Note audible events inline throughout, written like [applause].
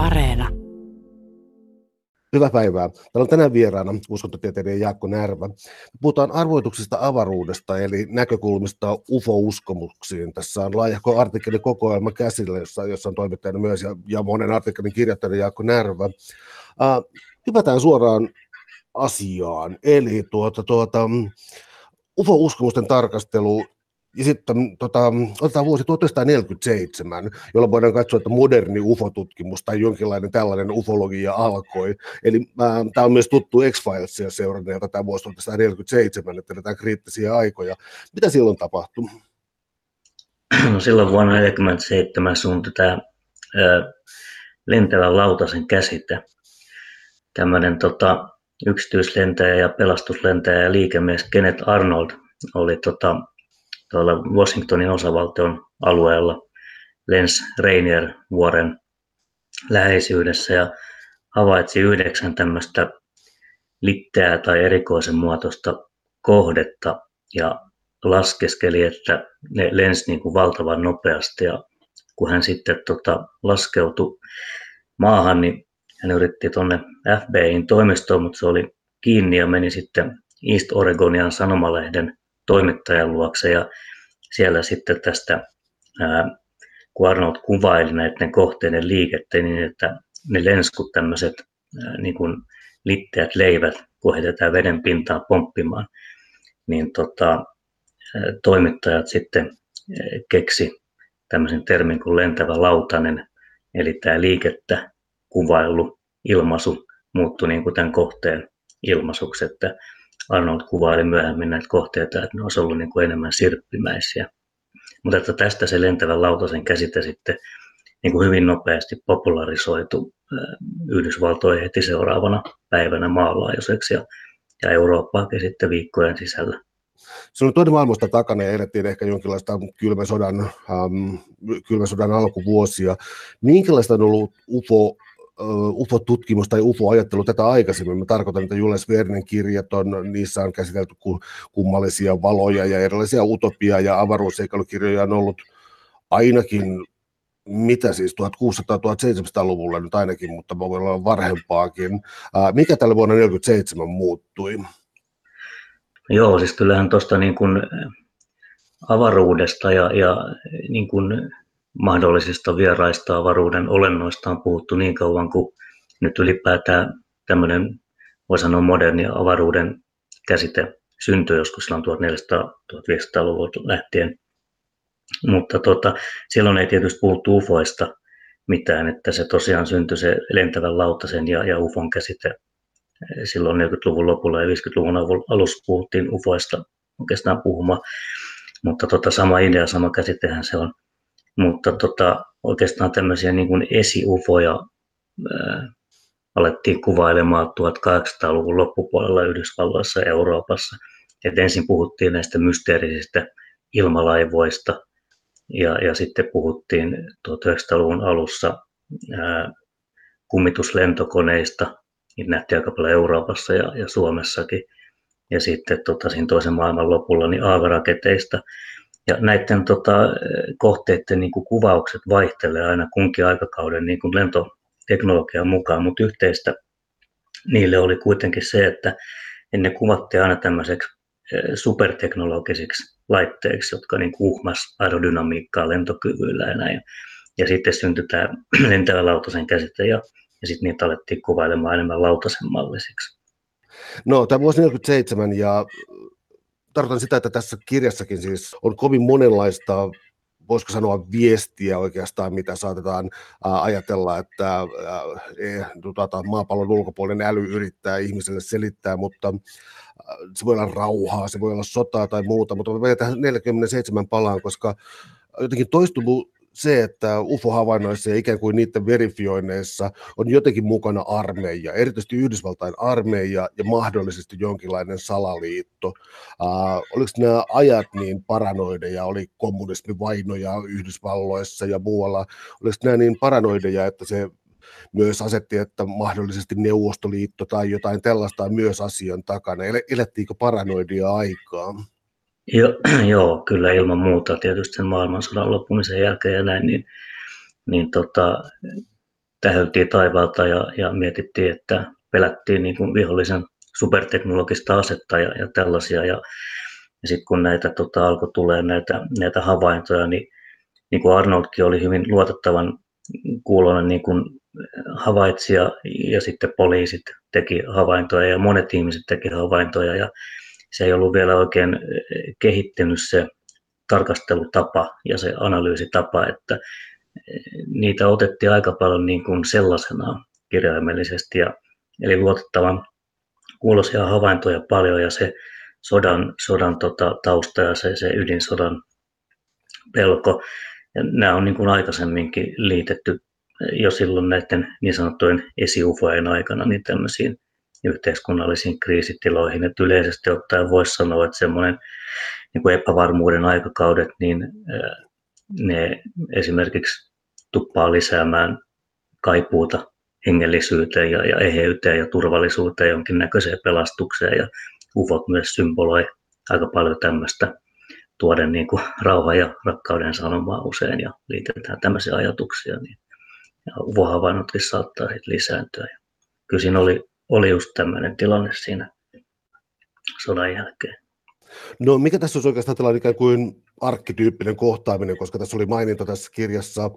Areena. Hyvää päivää. Täällä on tänään vieraana uskontotieteilijä Jaakko Närvä. Puhutaan arvoituksista avaruudesta, eli näkökulmista UFO-uskomuksiin. Tässä on laajahko artikkeli kokoelma käsillä, jossa, jossa on toimittajana myös ja, ja monen artikkelin kirjoittanut Jaakko Närvä. Uh, hypätään suoraan asiaan, eli tuota, tuota, UFO-uskomusten tarkastelu ja sitten tota, otetaan vuosi 1947, jolloin voidaan katsoa, että moderni UFO-tutkimus tai jonkinlainen tällainen ufologia alkoi. Eli äh, tämä on myös tuttu X-Filesia seuranneelta tämä vuosi 1947, että eletään kriittisiä aikoja. Mitä silloin tapahtui? No silloin vuonna 1947 suuntui tämä ö, lentävän lautasen käsite. Tämmöinen tota, yksityislentäjä ja pelastuslentäjä ja liikemies Kenneth Arnold oli tota, tuolla Washingtonin osavaltion alueella Lens Rainier vuoren läheisyydessä ja havaitsi yhdeksän tämmöistä litteää tai erikoisen muotoista kohdetta ja laskeskeli, että ne lensi niin kuin valtavan nopeasti. Ja kun hän sitten tota, laskeutui maahan, niin hän yritti tuonne FBIin toimistoon, mutta se oli kiinni ja meni sitten East Oregonian sanomalehden toimittajan luokse. Ja siellä sitten tästä, ää, kun Arnold kuvaili näiden kohteiden liikettä, niin että ne lenskut tämmöiset niin kuin litteät leivät, kun heitetään veden pintaa pomppimaan, niin tota, toimittajat sitten keksi tämmöisen termin kuin lentävä lautanen, eli tämä liikettä kuvailu, ilmaisu muuttui niin kuin tämän kohteen ilmaisuksi, että Arnold kuvaili myöhemmin näitä kohteita, että ne olisi ollut niin kuin enemmän sirppimäisiä. Mutta että tästä se lentävän lautasen käsite sitten niin kuin hyvin nopeasti popularisoitu Yhdysvaltojen heti seuraavana päivänä maanlaajuiseksi ja, ja Eurooppaakin sitten viikkojen sisällä. Se oli toinen maailmasta takana ja elettiin ehkä jonkinlaista kylmän sodan, ähm, kylmän sodan alkuvuosia. Minkälaista on ollut UFO UFO-tutkimus tai UFO-ajattelu tätä aikaisemmin. Mä tarkoitan, että Jules Vernen kirjat on, niissä on käsitelty kummallisia valoja ja erilaisia utopia- ja avaruusseikkailukirjoja on ollut ainakin mitä siis 1600-1700-luvulla nyt ainakin, mutta voi olla varhempaakin. Mikä tällä vuonna 1947 muuttui? Joo, siis kyllähän tuosta niin kuin avaruudesta ja, ja niin kuin mahdollisista vieraista avaruuden olennoista on puhuttu niin kauan kuin nyt ylipäätään tämmöinen, voi sanoa moderni avaruuden käsite syntyi joskus silloin 1400-1500-luvulta lähtien. Mutta tota, silloin ei tietysti puhuttu ufoista mitään, että se tosiaan syntyi se lentävän lautasen ja, ja ufon käsite. Silloin 40-luvun lopulla ja 50-luvun alussa puhuttiin ufoista oikeastaan puhumaan. Mutta tota, sama idea, sama käsitehän se on. Mutta tota, oikeastaan tämmöisiä niin kuin esiufoja ää, alettiin kuvailemaan 1800-luvun loppupuolella Yhdysvalloissa ja Euroopassa. Et ensin puhuttiin näistä mysteerisistä ilmalaivoista ja, ja sitten puhuttiin 1900-luvun alussa ää, kummituslentokoneista. Niitä nähtiin aika paljon Euroopassa ja, ja Suomessakin. Ja sitten tota, siinä toisen maailman lopulla niin aavaraketeista. Ja näiden tota, kohteiden niin kuin kuvaukset vaihtelee aina kunkin aikakauden niin kuin lentoteknologian mukaan, mutta yhteistä niille oli kuitenkin se, että ne kuvattiin aina tämmöiseksi eh, superteknologisiksi laitteiksi, jotka niin uhmas aerodynamiikkaa lentokyvyillä ja näin. Ja sitten syntyi tämä [clears throat] lentävä lautasen käsite ja, ja sitten niitä alettiin kuvailemaan enemmän lautasen mallisiksi. No, tämä vuosi 1947 ja tarkoitan sitä, että tässä kirjassakin siis on kovin monenlaista voisiko sanoa viestiä oikeastaan, mitä saatetaan ajatella, että ää, e, tuota, maapallon ulkopuolinen äly yrittää ihmiselle selittää, mutta se voi olla rauhaa, se voi olla sotaa tai muuta, mutta me tähän 47 palaan, koska jotenkin toistuu se, että UFO-havainnoissa ja ikään kuin niiden verifioinneissa on jotenkin mukana armeija, erityisesti Yhdysvaltain armeija ja mahdollisesti jonkinlainen salaliitto. Uh, oliko nämä ajat niin paranoideja, oli kommunismivainoja Yhdysvalloissa ja muualla, oliko nämä niin paranoideja, että se myös asetti, että mahdollisesti Neuvostoliitto tai jotain tällaista on myös asian takana. Elettiinkö paranoidia aikaa? Jo, [clears throat] joo, kyllä ilman muuta tietysti sen maailmansodan loppumisen jälkeen ja näin, niin, niin tota, tähöltiin taivaalta ja, ja mietittiin, että pelättiin niin kuin vihollisen superteknologista asetta ja, ja tällaisia. Ja, ja sitten kun näitä tota, alkoi tulee näitä, näitä havaintoja, niin, niin kuin Arnoldkin oli hyvin luotettavan kuulonen niin kuin havaitsija ja sitten poliisit teki havaintoja ja monet ihmiset teki havaintoja ja se ei ollut vielä oikein kehittynyt se tarkastelutapa ja se analyysitapa, että niitä otettiin aika paljon niin kuin sellaisena kirjaimellisesti ja eli luotettavan kuuloisia havaintoja paljon ja se sodan, sodan tota, tausta ja se, se ydinsodan pelko. Ja nämä on niin kuin aikaisemminkin liitetty jo silloin näiden niin sanottujen esiufojen aikana niin tämmöisiin yhteiskunnallisiin kriisitiloihin. Että yleisesti ottaen voisi sanoa, että semmoinen niin kuin epävarmuuden aikakaudet, niin ne esimerkiksi tuppaa lisäämään kaipuuta hengellisyyteen ja, ja eheyteen ja turvallisuuteen, jonkinnäköiseen pelastukseen ja ufot myös symboloi aika paljon tämmöistä tuoden niin kuin rauha ja rakkauden sanomaa usein ja liitetään tämmöisiä ajatuksia, niin ja ufohavainnotkin saattaa lisääntyä. Ja kyllä siinä oli, oli just tämmöinen tilanne siinä sodan jälkeen. No mikä tässä on oikeastaan tällainen ikään kuin arkkityyppinen kohtaaminen, koska tässä oli maininta tässä kirjassa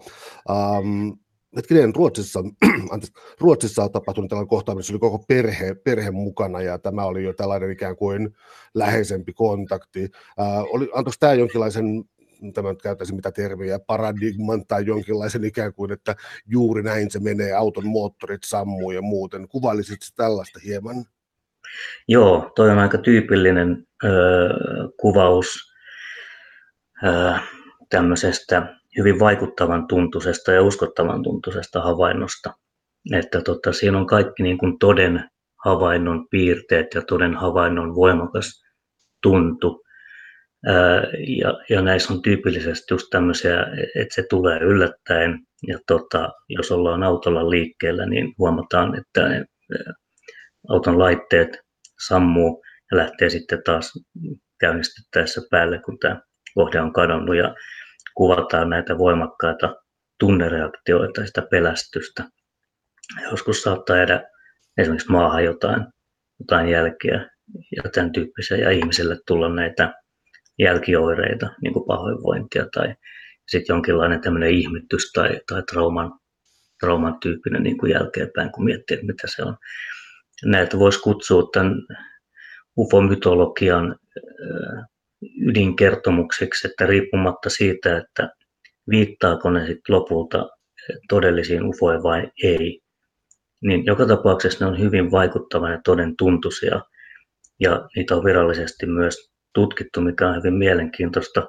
ähm, hetkinen, Ruotsissa, [clears throat] anteeksi, Ruotsissa on tapahtunut tällainen kohtaaminen, oli koko perhe, perhe mukana ja tämä oli jo tällainen ikään kuin läheisempi kontakti. Äh, oli, antoiko tämä jonkinlaisen tämä nyt käytäisin mitä termiä, paradigman tai jonkinlaisen ikään kuin, että juuri näin se menee, auton moottorit sammuu ja muuten. Kuvailisit tällaista hieman? Joo, toi on aika tyypillinen ö, kuvaus ö, tämmöisestä hyvin vaikuttavan tuntuisesta ja uskottavan tuntuisesta havainnosta. Että tota, siinä on kaikki niin kuin toden havainnon piirteet ja toden havainnon voimakas tuntu. Ja, ja näissä on tyypillisesti just tämmöisiä, että se tulee yllättäen. Ja tota, jos ollaan autolla liikkeellä, niin huomataan, että auton laitteet sammuu ja lähtee sitten taas käynnistettäessä päälle, kun tämä kohde on kadonnut. Ja kuvataan näitä voimakkaita tunnereaktioita, sitä pelästystä. Joskus saattaa jäädä esimerkiksi maahan jotain, jotain jälkiä ja tämän tyyppisiä, ja ihmiselle tulla näitä jälkioireita, niin kuin pahoinvointia tai sitten jonkinlainen tämmöinen ihmettys tai, tai trauman, trauman tyyppinen niin kuin jälkeenpäin, kun miettii, että mitä se on. Näitä voisi kutsua tämän ufomytologian ydinkertomuksiksi, että riippumatta siitä, että viittaako ne sitten lopulta todellisiin ufoihin vai ei, niin joka tapauksessa ne on hyvin vaikuttavan ja toden tuntuisia ja niitä on virallisesti myös tutkittu, mikä on hyvin mielenkiintoista.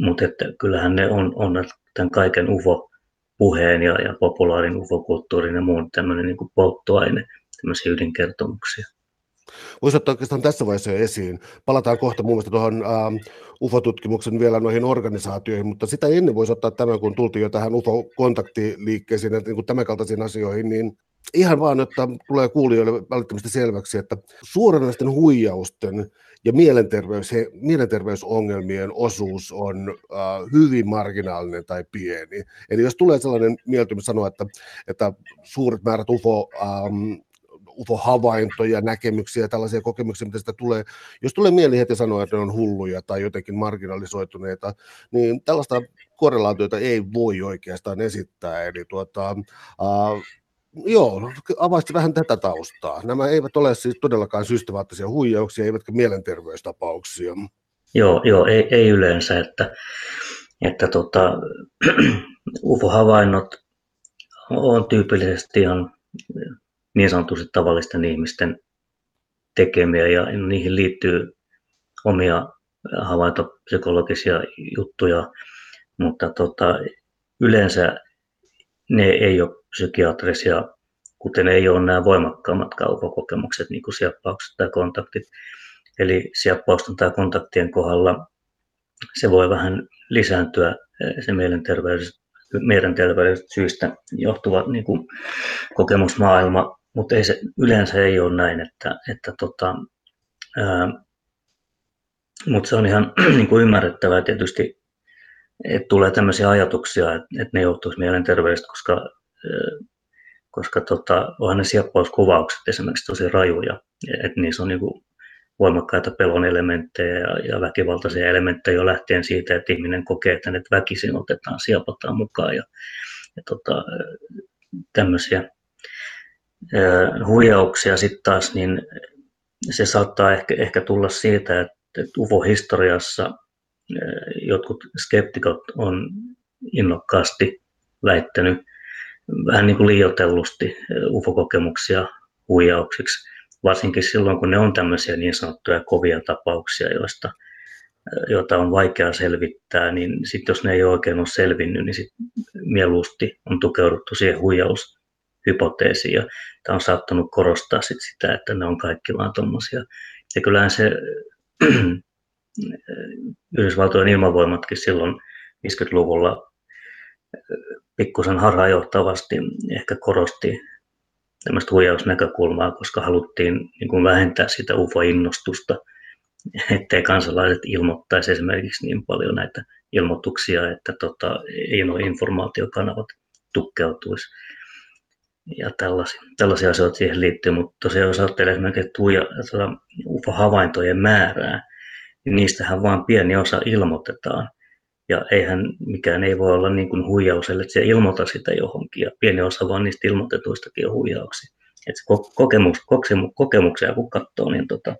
Mutta että kyllähän ne on, on tämän kaiken UFO-puheen ja, ja populaarin UFO-kulttuurin ja muun tämmöinen niin polttoaine, tämmöisiä ydinkertomuksia. Voisi ottaa oikeastaan tässä vaiheessa esiin. Palataan kohta muun muassa tuohon ähm, UFO-tutkimuksen vielä noihin organisaatioihin, mutta sitä ennen voisi ottaa tämän, kun tultiin jo tähän UFO-kontaktiliikkeisiin ja niin tämän kaltaisiin asioihin, niin ihan vaan, että tulee kuulijoille välittömästi selväksi, että suoranaisten huijausten ja mielenterveys, he, mielenterveysongelmien osuus on äh, hyvin marginaalinen tai pieni. Eli jos tulee sellainen mieltymys sanoa, että, että suuret määrät UFO ähm, UFO-havaintoja, näkemyksiä, tällaisia kokemuksia, mitä sitä tulee. Jos tulee mieli heti sanoa, että ne on hulluja tai jotenkin marginalisoituneita, niin tällaista korrelaatiota ei voi oikeastaan esittää. Eli tuota, äh, Joo, avaisit vähän tätä taustaa. Nämä eivät ole siis todellakaan systemaattisia huijauksia, eivätkä mielenterveystapauksia. Joo, joo ei, ei yleensä, että, että tota, [clears throat] UFO-havainnot on tyypillisesti on niin sanotusti tavallisten ihmisten tekemiä ja niihin liittyy omia havaintopsykologisia juttuja, mutta tota, yleensä ne ei ole psykiatrisia, kuten ei ole nämä voimakkaammat kaupakokemukset, niin kuin sieppaukset tai kontaktit. Eli sieppausten tai kontaktien kohdalla se voi vähän lisääntyä se mielenterveys, mielenterveyssyistä johtuva niin kuin kokemusmaailma, mutta ei se, yleensä ei ole näin, että, että tota, mutta se on ihan [clears throat] niin kuin ymmärrettävää tietysti, että tulee tämmöisiä ajatuksia, että, että ne johtuisi mielenterveydestä, koska koska tota, onhan ne sieppauskuvaukset esimerkiksi tosi rajuja, että niissä on niin kuin voimakkaita pelon elementtejä ja, ja väkivaltaisia elementtejä jo lähtien siitä, että ihminen kokee, että nyt väkisin otetaan, siepataan mukaan ja, ja tota, tämmöisiä huijauksia sitten taas, niin se saattaa ehkä, ehkä tulla siitä, että, että UFO-historiassa jotkut skeptikot on innokkaasti väittänyt vähän niin kuin liioitellusti UFO-kokemuksia huijauksiksi, varsinkin silloin, kun ne on tämmöisiä niin sanottuja kovia tapauksia, joista joita on vaikea selvittää, niin sitten jos ne ei oikein ole selvinnyt, niin sit mieluusti on tukeuduttu siihen huijaushypoteesiin. Ja tämä on saattanut korostaa sit sitä, että ne on kaikki vaan tuommoisia. Ja kyllähän se [clears throat] Yhdysvaltojen ilmavoimatkin silloin 50-luvulla pikkusen harhaanjohtavasti ehkä korosti tämmöistä huijausnäkökulmaa, koska haluttiin niin kuin vähentää sitä UFO-innostusta, ettei kansalaiset ilmoittaisi esimerkiksi niin paljon näitä ilmoituksia, että tota, ei nuo informaatiokanavat tukkeutuisi. Ja tällaisia, tällaisia asioita siihen liittyy, mutta tosiaan jos ajattelee esimerkiksi tuota UFO-havaintojen määrää, niin niistähän vain pieni osa ilmoitetaan. Ja eihän mikään ei voi olla niin kuin huijaus, että se ilmoita sitä johonkin. Ja pieni osa vaan niistä ilmoitetuistakin on huijauksia. Että kokemus, kokemuksia kun katsoo, niin tota,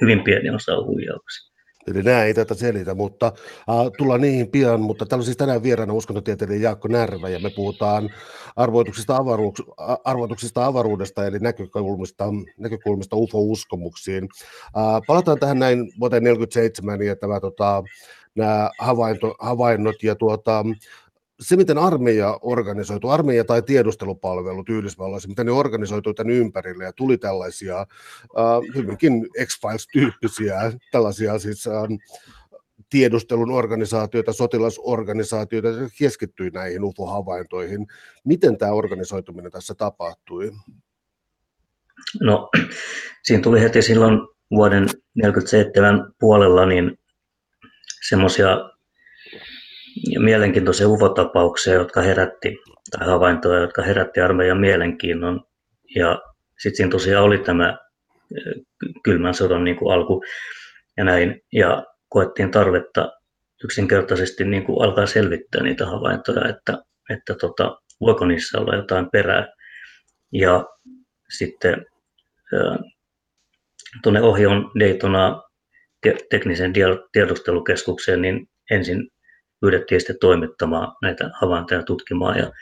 hyvin pieni osa on huijauksia. Eli nämä ei tätä selitä, mutta äh, tullaan niihin pian, mutta täällä on siis tänään vieraana uskontotieteilijä Jaakko Närvä ja me puhutaan arvoituksista, avaruuks, arvoituksista avaruudesta eli näkökulmista, näkökulmista UFO-uskomuksiin. Äh, palataan tähän näin vuoteen 1947 ja tämä, tota, nämä havainto, havainnot ja tuota, se, miten armeija organisoitu, armeija tai tiedustelupalvelut Yhdysvalloissa, miten ne organisoitu tämän ympärille ja tuli tällaisia uh, hyvinkin X-Files-tyyppisiä tällaisia siis uh, tiedustelun organisaatioita, sotilasorganisaatioita, jotka keskittyi näihin UFO-havaintoihin. Miten tämä organisoituminen tässä tapahtui? No, [clears throat] siinä tuli heti silloin vuoden 1947 puolella niin semmoisia mielenkiintoisia ufotapauksia, jotka herätti, tai havaintoja, jotka herätti armeijan mielenkiinnon. Ja sitten siinä tosiaan oli tämä kylmän sodan niin kuin alku ja näin. Ja koettiin tarvetta yksinkertaisesti niin kuin alkaa selvittää niitä havaintoja, että, että tota, voiko niissä olla jotain perää. Ja sitten tuonne Ohjon Daytona teknisen tiedustelukeskukseen, niin ensin pyydettiin sitten toimittamaan näitä havaintoja tutkimaan ja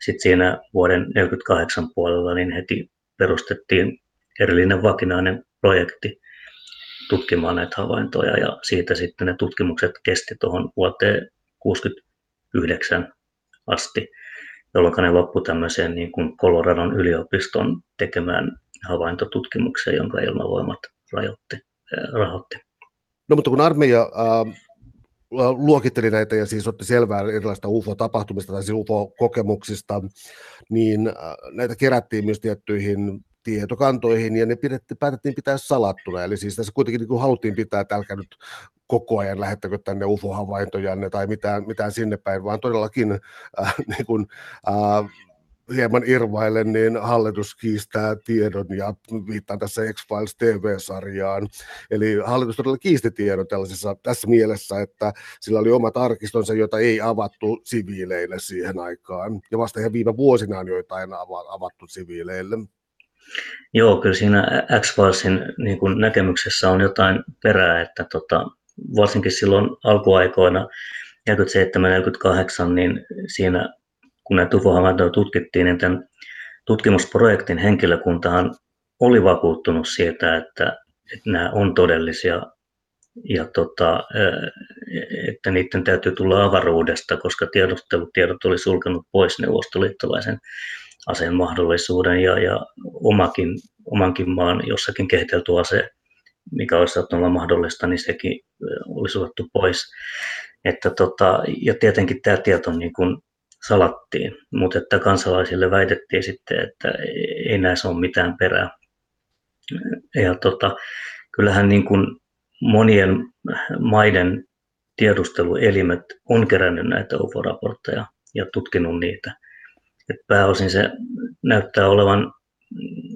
sitten siinä vuoden 1948 puolella niin heti perustettiin erillinen vakinainen projekti tutkimaan näitä havaintoja ja siitä sitten ne tutkimukset kesti tuohon vuoteen 1969 asti, jolloin ne loppu tämmöiseen niin kuin Coloradon yliopiston tekemään havaintotutkimukseen, jonka ilmavoimat rajoitti, rahoitti. No mutta kun armeija äh, luokitteli näitä ja siis otti selvää erilaista UFO-tapahtumista tai siis UFO-kokemuksista, niin äh, näitä kerättiin myös tiettyihin tietokantoihin ja ne pidetti, päätettiin pitää salattuna. Eli siis tässä kuitenkin niin kuin haluttiin pitää, että älkää nyt koko ajan lähettäkö tänne UFO-havaintojanne tai mitään, mitään sinne päin, vaan todellakin äh, [laughs] niin kuin, äh, hieman irvaille, niin hallitus kiistää tiedon ja viittaan tässä X-Files TV-sarjaan. Eli hallitus todella kiisti tiedon tällaisessa, tässä mielessä, että sillä oli omat arkistonsa, joita ei avattu siviileille siihen aikaan. Ja vasta ihan viime vuosina on joitain avattu siviileille. Joo, kyllä siinä X-Filesin niin kuin näkemyksessä on jotain perää, että tota, varsinkin silloin alkuaikoina 47-48, niin siinä kun näitä UFO-havaintoja tutkittiin, niin tämän tutkimusprojektin henkilökuntahan oli vakuuttunut siitä, että, että nämä on todellisia ja tota, että niiden täytyy tulla avaruudesta, koska tiedustelutiedot oli sulkenut pois neuvostoliittolaisen aseen mahdollisuuden ja, ja omakin, omankin maan jossakin kehitelty ase, mikä olisi saattanut olla mahdollista, niin sekin oli suljettu pois. Että tota, ja tietenkin tämä tieto niin kuin salattiin, mutta että kansalaisille väitettiin sitten, että ei näissä ole mitään perää. Ja tota, kyllähän niin kuin monien maiden tiedusteluelimet on kerännyt näitä UFO-raportteja ja tutkinut niitä. että pääosin se näyttää olevan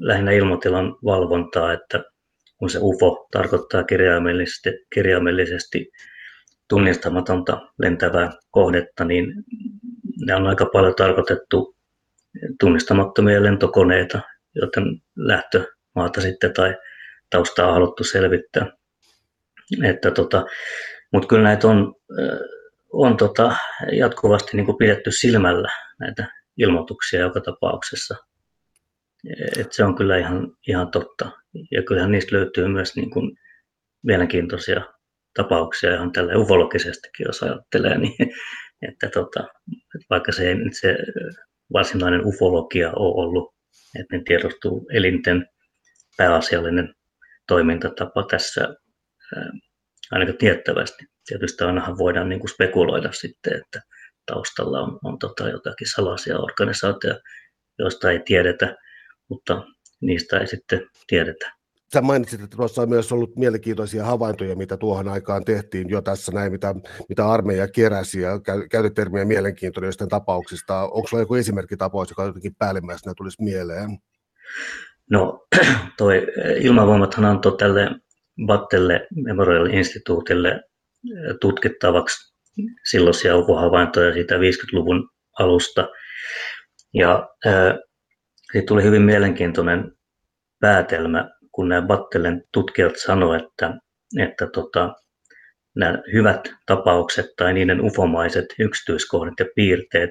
lähinnä ilmatilan valvontaa, että kun se UFO tarkoittaa kirjaimellisesti, kirjaimellisesti tunnistamatonta lentävää kohdetta, niin ne on aika paljon tarkoitettu tunnistamattomia lentokoneita, joten lähtömaata sitten tai taustaa on haluttu selvittää. Että tota, Mutta kyllä näitä on, on tota, jatkuvasti niin kuin pidetty silmällä näitä ilmoituksia joka tapauksessa. Et se on kyllä ihan, ihan totta. Ja kyllähän niistä löytyy myös niin kuin mielenkiintoisia tapauksia ihan tällä ufologisesti, jos ajattelee, niin, että tota, vaikka se, se varsinainen ufologia ole ollut, että ne tiedostuu elinten pääasiallinen toimintatapa tässä ainakin tiettävästi. Tietysti ainahan voidaan niin kuin spekuloida sitten, että taustalla on, on tota jotakin salaisia organisaatioita, joista ei tiedetä, mutta niistä ei sitten tiedetä. Sä mainitsit, että tuossa on myös ollut mielenkiintoisia havaintoja, mitä tuohon aikaan tehtiin jo tässä näin, mitä, mitä armeija keräsi ja käytit termiä mielenkiintoinen tapauksista. Onko sulla joku esimerkkitapaus, joka jotenkin päällimmäisenä tulisi mieleen? No, [clears throat] toi ilmavoimathan antoi tälle Battelle Memorial Instituutille tutkittavaksi silloisia UFO-havaintoja siitä 50-luvun alusta. Ja äh, siitä tuli hyvin mielenkiintoinen päätelmä, kun nämä Battelen tutkijat sanoivat, että, että tota, nämä hyvät tapaukset tai niiden ufomaiset yksityiskohdat ja piirteet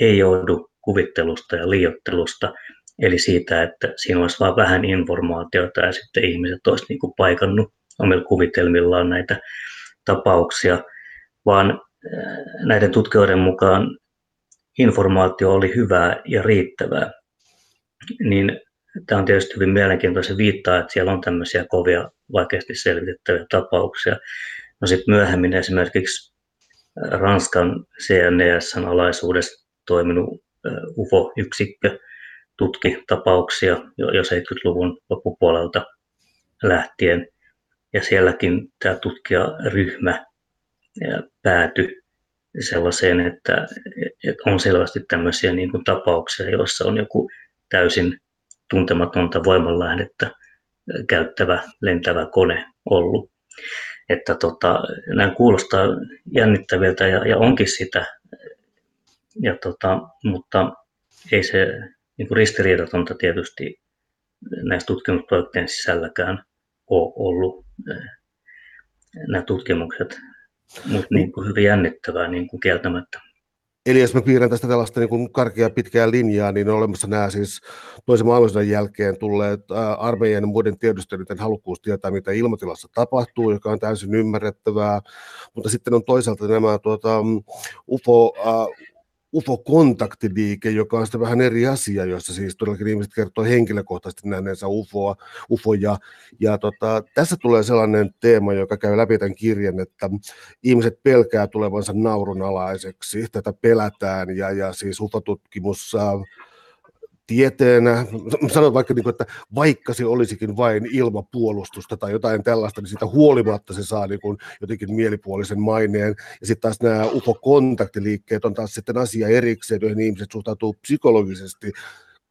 ei joudu kuvittelusta ja liiottelusta, eli siitä, että siinä olisi vain vähän informaatiota ja sitten ihmiset olisivat niin kuin paikannut omilla kuvitelmillaan näitä tapauksia, vaan äh, näiden tutkijoiden mukaan informaatio oli hyvää ja riittävää. Niin tämä on tietysti hyvin mielenkiintoista viittaa, että siellä on tämmöisiä kovia, vaikeasti selvitettäviä tapauksia. No sitten myöhemmin esimerkiksi äh, Ranskan CNESn alaisuudessa toiminut äh, UFO-yksikkö tutki tapauksia jo 70-luvun loppupuolelta lähtien. Ja sielläkin tämä tutkijaryhmä päätyi sellaiseen, että, että on selvästi tämmöisiä niin kuin tapauksia, joissa on joku täysin tuntematonta voimanlähdettä käyttävä lentävä kone ollut. Että tota, nämä kuulostaa jännittäviltä ja, ja onkin sitä, ja tota, mutta ei se niin kuin ristiriidatonta tietysti näissä tutkimusprojektien sisälläkään ole ollut nämä tutkimukset, mutta niin kuin hyvin jännittävää niin kuin kieltämättä. Eli jos mä piirrän tästä tällaista niin kuin karkeaa pitkää linjaa, niin on olemassa nämä siis toisen maailmansodan jälkeen tulleet armeijan ja muiden tiedusteluiden halukkuus tietää, mitä ilmatilassa tapahtuu, joka on täysin ymmärrettävää. Mutta sitten on toisaalta nämä tuota, UFO, UFO-kontaktiliike, joka on sitten vähän eri asia, jossa siis todellakin ihmiset kertoo henkilökohtaisesti nähneensä UFOa, UFOja. Ja tota, tässä tulee sellainen teema, joka käy läpi tämän kirjan, että ihmiset pelkää tulevansa naurunalaiseksi, tätä pelätään ja, ja siis UFO-tutkimus tieteenä, sanon vaikka, niin kuin, että vaikka se olisikin vain ilmapuolustusta tai jotain tällaista, niin siitä huolimatta se saa niin kuin, jotenkin mielipuolisen maineen. Ja sitten taas nämä UFO-kontaktiliikkeet on taas sitten asia erikseen, joihin ihmiset suhtautuu psykologisesti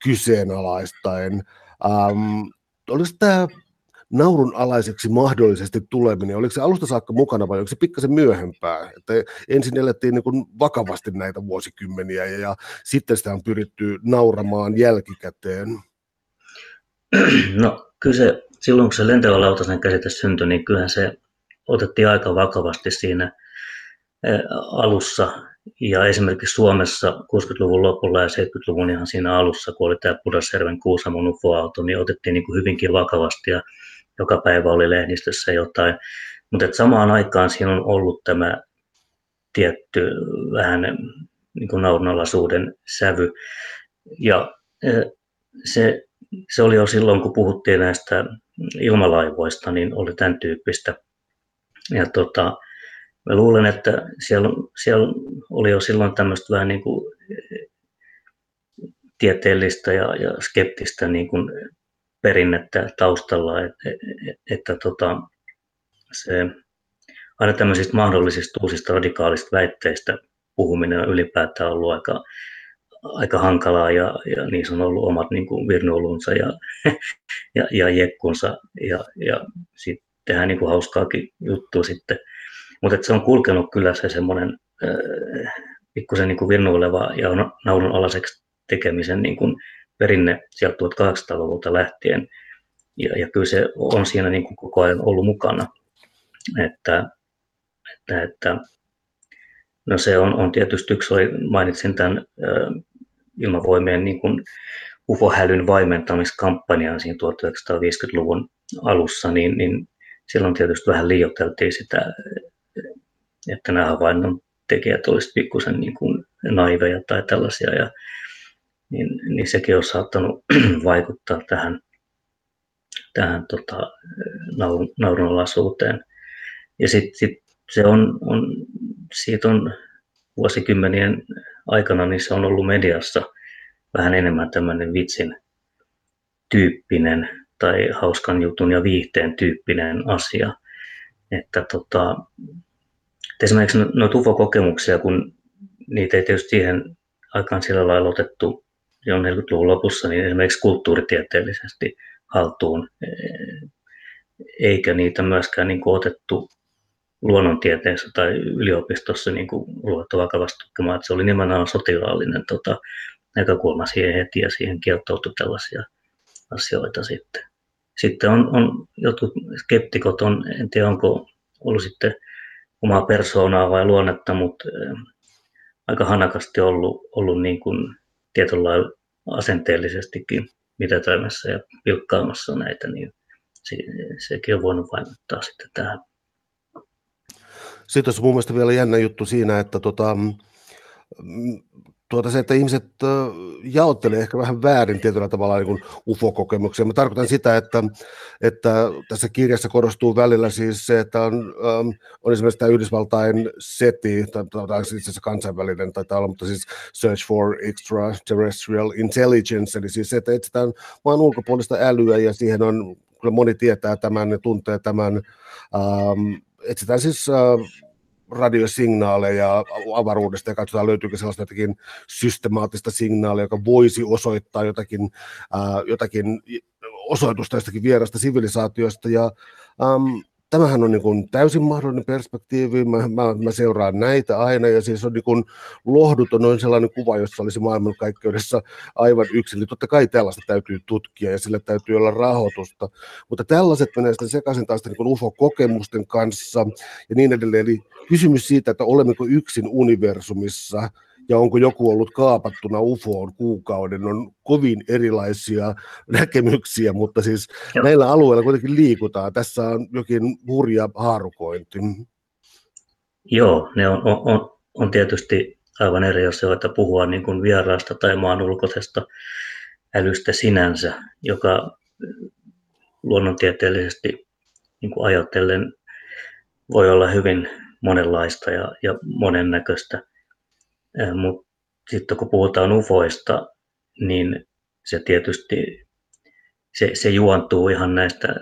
kyseenalaistaen. Ähm, oliko tämä naurun alaiseksi mahdollisesti tuleminen, oliko se alusta saakka mukana vai oliko se pikkasen myöhempää? Että ensin elettiin niin vakavasti näitä vuosikymmeniä ja, ja sitten sitä on pyritty nauramaan jälkikäteen. No kyllä se, silloin kun se lentävä lautasen käsite syntyi, niin kyllähän se otettiin aika vakavasti siinä alussa. Ja esimerkiksi Suomessa 60-luvun lopulla ja 70-luvun ihan siinä alussa, kun oli tämä Pudasjärven Kuusamon UFO-auto, niin otettiin niin kuin hyvinkin vakavasti. Ja joka päivä oli lehdistössä jotain. Mutta samaan aikaan siinä on ollut tämä tietty vähän niin kuin naurnalaisuuden sävy. Ja se, se oli jo silloin, kun puhuttiin näistä ilmalaivoista, niin oli tämän tyyppistä. Ja tota, mä luulen, että siellä, siellä oli jo silloin tämmöistä vähän niin kuin tieteellistä ja, ja skeptistä niin kuin perinnettä taustalla, että, että, tota, se aina tämmöisistä mahdollisista uusista radikaalista väitteistä puhuminen on ylipäätään ollut aika, aika hankalaa ja, ja niissä on ollut omat niin kuin virnuolunsa ja, [laughs] ja, ja jekkunsa ja, ja sitten tehdään niin kuin hauskaakin juttua sitten. Mutta se on kulkenut kyllä se semmoinen äh, pikkusen niin virnuileva ja naulun alaseksi tekemisen niin kuin perinne sieltä 1800-luvulta lähtien. Ja, ja kyllä se on siinä niin kuin koko ajan ollut mukana. Että, että, että no se on, on tietysti yksi, oli, mainitsin tämän äh, ilmavoimien niin kuin UFO-hälyn vaimentamiskampanjan siinä 1950-luvun alussa, niin, niin silloin tietysti vähän liioiteltiin sitä, että nämä havainnon tekijät olisivat pikkusen niin kuin naiveja tai tällaisia, ja, niin, niin sekin on saattanut [clears throat] vaikuttaa tähän, tähän tota, naurun, naurunalaisuuteen. Ja sitten sit se on, on, siitä on vuosikymmenien aikana niin se on ollut mediassa vähän enemmän tämmöinen vitsin tyyppinen tai hauskan jutun ja viihteen tyyppinen asia. Että tota, esimerkiksi no, noita UFO-kokemuksia, kun niitä ei tietysti siihen aikaan sillä lailla otettu jo 40-luvun lopussa, niin esimerkiksi kulttuuritieteellisesti haltuun, eikä niitä myöskään niin kuin otettu luonnontieteessä tai yliopistossa niin kuin luettu vakavasti tutkimaan, että se oli nimenomaan sotilaallinen tota, näkökulma siihen heti ja siihen kieltoutui tällaisia asioita sitten. Sitten on, on jotkut skeptikot, on, en tiedä onko ollut sitten omaa persoonaa vai luonnetta, mutta aika hanakasti ollut, ollut niin kuin tietyllä lailla asenteellisestikin mitätöimässä ja pilkkaamassa näitä, niin se, sekin on voinut vaikuttaa sitten tähän. Sitten olisi mun mielestä vielä jännä juttu siinä, että tota, tuota se, että ihmiset jaottelee ehkä vähän väärin tietyllä tavalla niin UFO-kokemuksia. Mä tarkoitan sitä, että, että tässä kirjassa korostuu välillä siis se, että on, on esimerkiksi tämä Yhdysvaltain SETI, tai, tai itse asiassa kansainvälinen taitaa olla, mutta siis Search for Extraterrestrial Intelligence, eli siis se, että etsitään maan ulkopuolista älyä, ja siihen on, kyllä moni tietää tämän ja tuntee tämän, ähm, etsitään siis äh, radiosignaaleja avaruudesta ja katsotaan löytyykö sellaista jotakin systemaattista signaalia, joka voisi osoittaa jotakin, äh, jotakin osoitusta jostakin vierasta sivilisaatiosta. Ja ähm, tämähän on niin kuin täysin mahdollinen perspektiivi. Mä, mä, mä seuraan näitä aina ja siis on niin kuin lohduton noin sellainen kuva, jossa olisi maailmankaikkeudessa aivan yksin. Eli totta kai tällaista täytyy tutkia ja sille täytyy olla rahoitusta, mutta tällaiset menee sitten sekaisin taas niin UFO-kokemusten kanssa ja niin edelleen. Eli kysymys siitä, että olemmeko yksin universumissa – ja onko joku ollut kaapattuna UFOon kuukauden, on kovin erilaisia [laughs] näkemyksiä, mutta siis Joo. näillä alueilla kuitenkin liikutaan. Tässä on jokin hurja haarukointi. Joo, ne on, on, on tietysti aivan eri asioita puhua niin kuin vieraasta tai maan ulkoisesta älystä sinänsä, joka luonnontieteellisesti niin kuin ajatellen voi olla hyvin monenlaista ja, ja monennäköistä. Mutta sitten kun puhutaan ufoista, niin se tietysti se, se juontuu ihan näistä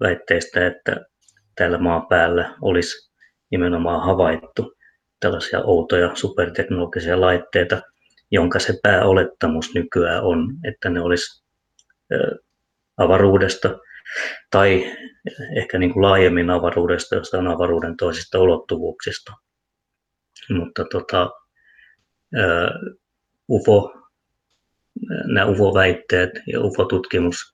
väitteistä, että täällä maan päällä olisi nimenomaan havaittu tällaisia outoja superteknologisia laitteita, jonka se pääolettamus nykyään on, että ne olisi avaruudesta tai ehkä niin kuin laajemmin avaruudesta, jossa on avaruuden toisista ulottuvuuksista mutta tota, UFO, nämä UFO-väitteet ja UFO-tutkimus,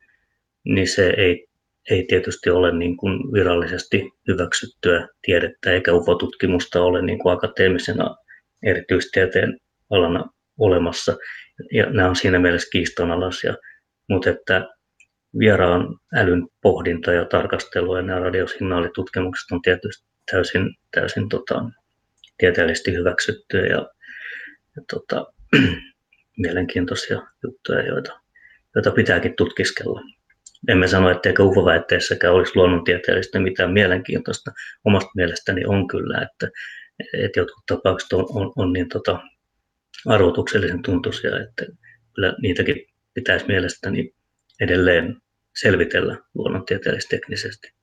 niin se ei, ei tietysti ole niin kuin virallisesti hyväksyttyä tiedettä, eikä UFO-tutkimusta ole niin kuin akateemisena erityistieteen alana olemassa. Ja nämä on siinä mielessä kiistanalaisia, mutta että vieraan älyn pohdinta ja tarkastelu ja nämä radiosignaalitutkimukset on tietysti täysin, täysin tota, tieteellisesti hyväksyttyjä ja, ja tota, [clears throat] mielenkiintoisia juttuja, joita, joita pitääkin tutkiskella. Emme sano, etteikö UFO-väitteessäkään olisi luonnontieteellistä mitään mielenkiintoista. Omasta mielestäni on kyllä, että, että jotkut tapaukset on, on, on niin tota, arvotuksellisen tuntuisia, että kyllä niitäkin pitäisi mielestäni edelleen selvitellä luonnontieteellis-teknisesti.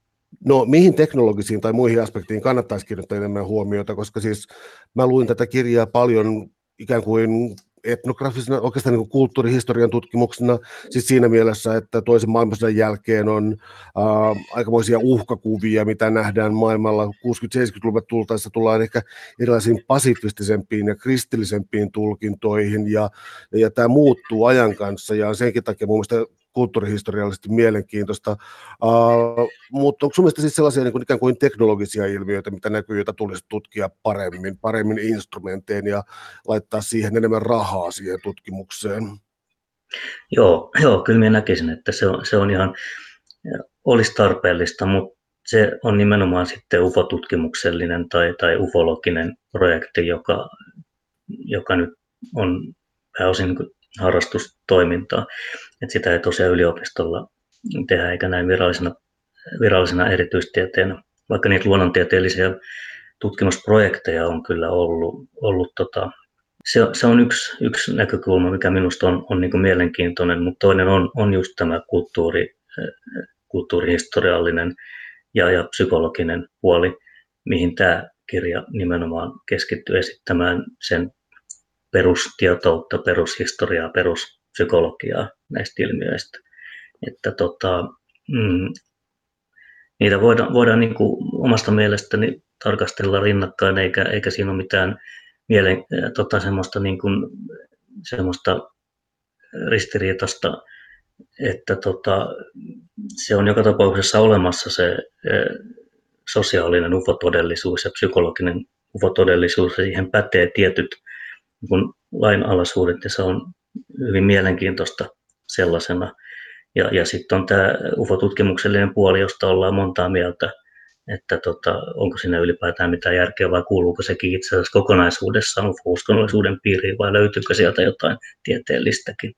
No mihin teknologisiin tai muihin aspektiin kannattaisi kiinnittää enemmän huomiota, koska siis mä luin tätä kirjaa paljon ikään kuin etnografisena, oikeastaan niin kulttuurihistorian tutkimuksena, siis siinä mielessä, että toisen maailmansodan jälkeen on äh, aikamoisia uhkakuvia, mitä nähdään maailmalla. 60-70-luvulle tultaessa, tullaan ehkä erilaisiin pasifistisempiin ja kristillisempiin tulkintoihin, ja, ja tämä muuttuu ajan kanssa, ja senkin takia mun mielestä kulttuurihistoriallisesti mielenkiintoista. Uh, mutta onko mielestäni siis sellaisia niin kuin ikään kuin teknologisia ilmiöitä, mitä näkyy, joita tulisi tutkia paremmin, paremmin instrumentein ja laittaa siihen enemmän rahaa siihen tutkimukseen? Joo, joo kyllä minä näkisin, että se on, se on ihan, olisi tarpeellista, mutta se on nimenomaan sitten UFO-tutkimuksellinen tai, tai ufologinen projekti, joka, joka nyt on pääosin niin harrastustoimintaa. Et sitä ei tosiaan yliopistolla tehdä eikä näin virallisena, virallisena erityistieteenä, vaikka niitä luonnontieteellisiä tutkimusprojekteja on kyllä ollut. ollut tota, se, se on yksi, yksi näkökulma, mikä minusta on, on niin mielenkiintoinen, mutta toinen on, on just tämä kulttuuri, kulttuurihistoriallinen ja, ja psykologinen puoli, mihin tämä kirja nimenomaan keskittyy esittämään sen perustietoutta, perushistoriaa, peruspsykologiaa näistä ilmiöistä. Että tota, mm, niitä voidaan, voidaan niin kuin omasta mielestäni tarkastella rinnakkain, eikä, eikä siinä ole mitään mielen, tota, semmoista, niin kuin, semmoista ristiriitasta, että tota, se on joka tapauksessa olemassa se sosiaalinen ufotodellisuus ja psykologinen ufotodellisuus, ja siihen pätee tietyt niin lainalaisuudet ja se on hyvin mielenkiintoista sellaisena. Ja, ja sitten on tämä UFO-tutkimuksellinen puoli, josta ollaan montaa mieltä, että tota, onko siinä ylipäätään mitään järkeä vai kuuluuko sekin itse asiassa kokonaisuudessaan UFO-uskonnollisuuden piiriin vai löytyykö sieltä jotain tieteellistäkin.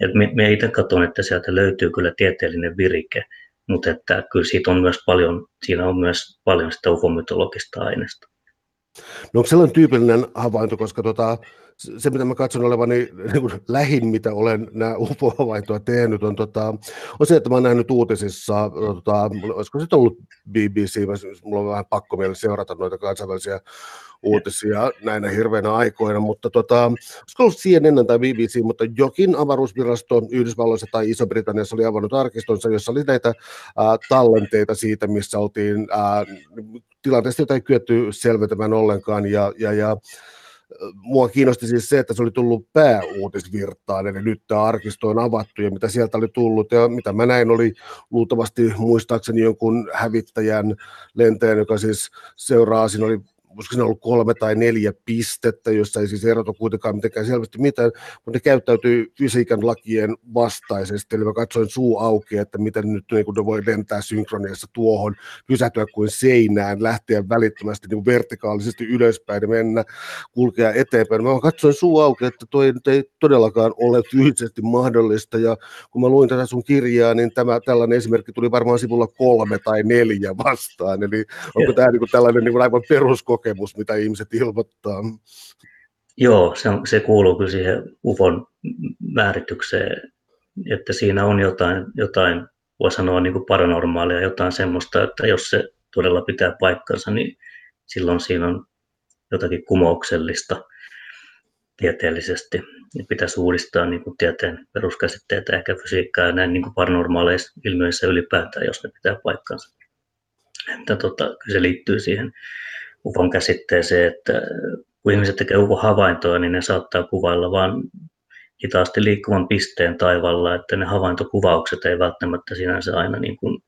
Et me, me itse katson, että sieltä löytyy kyllä tieteellinen virike, mutta että kyllä siitä on myös paljon, siinä on myös paljon sitä ufomytologista aineesta. No onko sellainen tyypillinen havainto, koska tota, se, mitä mä katson olevani [laughs] niin kuin lähin, mitä olen nämä UFO-havaintoja tehnyt, on, tota, on se, että mä olen nähnyt uutisissa, tota, olisiko se ollut BBC, mulla on vähän pakko meille seurata noita kansainvälisiä uutisia näinä hirveänä aikoina, mutta tota, olisiko ollut CNN tai BBC, mutta jokin avaruusvirasto Yhdysvalloissa tai Iso-Britanniassa oli avannut arkistonsa, jossa oli näitä ää, tallenteita siitä, missä oltiin ää, tilanteesta, jota ei kyetty selventämään ollenkaan, ja, ja, ja mua kiinnosti siis se, että se oli tullut pääuutisvirtaan, eli nyt tämä arkisto on avattu ja mitä sieltä oli tullut. Ja mitä mä näin oli luultavasti muistaakseni jonkun hävittäjän lentäjän, joka siis seuraa, siinä oli olisiko siinä ollut kolme tai neljä pistettä, jossa ei siis erota kuitenkaan mitenkään selvästi mitään, mutta ne käyttäytyy fysiikan lakien vastaisesti, eli mä katsoin suu auki, että miten nyt niin ne voi lentää synkroniassa tuohon, pysähtyä kuin seinään, lähteä välittömästi niin vertikaalisesti ylöspäin ja mennä, kulkea eteenpäin. Mä katsoin suu auki, että toi ei todellakaan ole fyysisesti mahdollista, ja kun mä luin tätä sun kirjaa, niin tämä tällainen esimerkki tuli varmaan sivulla kolme tai neljä vastaan, eli onko tämä niin tällainen niin aivan peruskokemus, kokemus, mitä ihmiset ilmoittaa. Joo, se, on, se kuuluu kyllä siihen UFOn määritykseen, että siinä on jotain, jotain voi sanoa niin kuin paranormaalia, jotain semmoista, että jos se todella pitää paikkansa, niin silloin siinä on jotakin kumouksellista tieteellisesti. Niin pitäisi uudistaa niin kuin tieteen peruskäsitteitä, ehkä fysiikkaa ja näin niin kuin paranormaaleissa ilmiöissä ylipäätään, jos ne pitää paikkansa. Että tota, kyllä se liittyy siihen UFOn käsitteeseen, että kun ihmiset tekevät UFO-havaintoja, niin ne saattaa kuvailla vain hitaasti liikkuvan pisteen taivalla, että ne havaintokuvaukset ei välttämättä sinänsä aina niin kuin,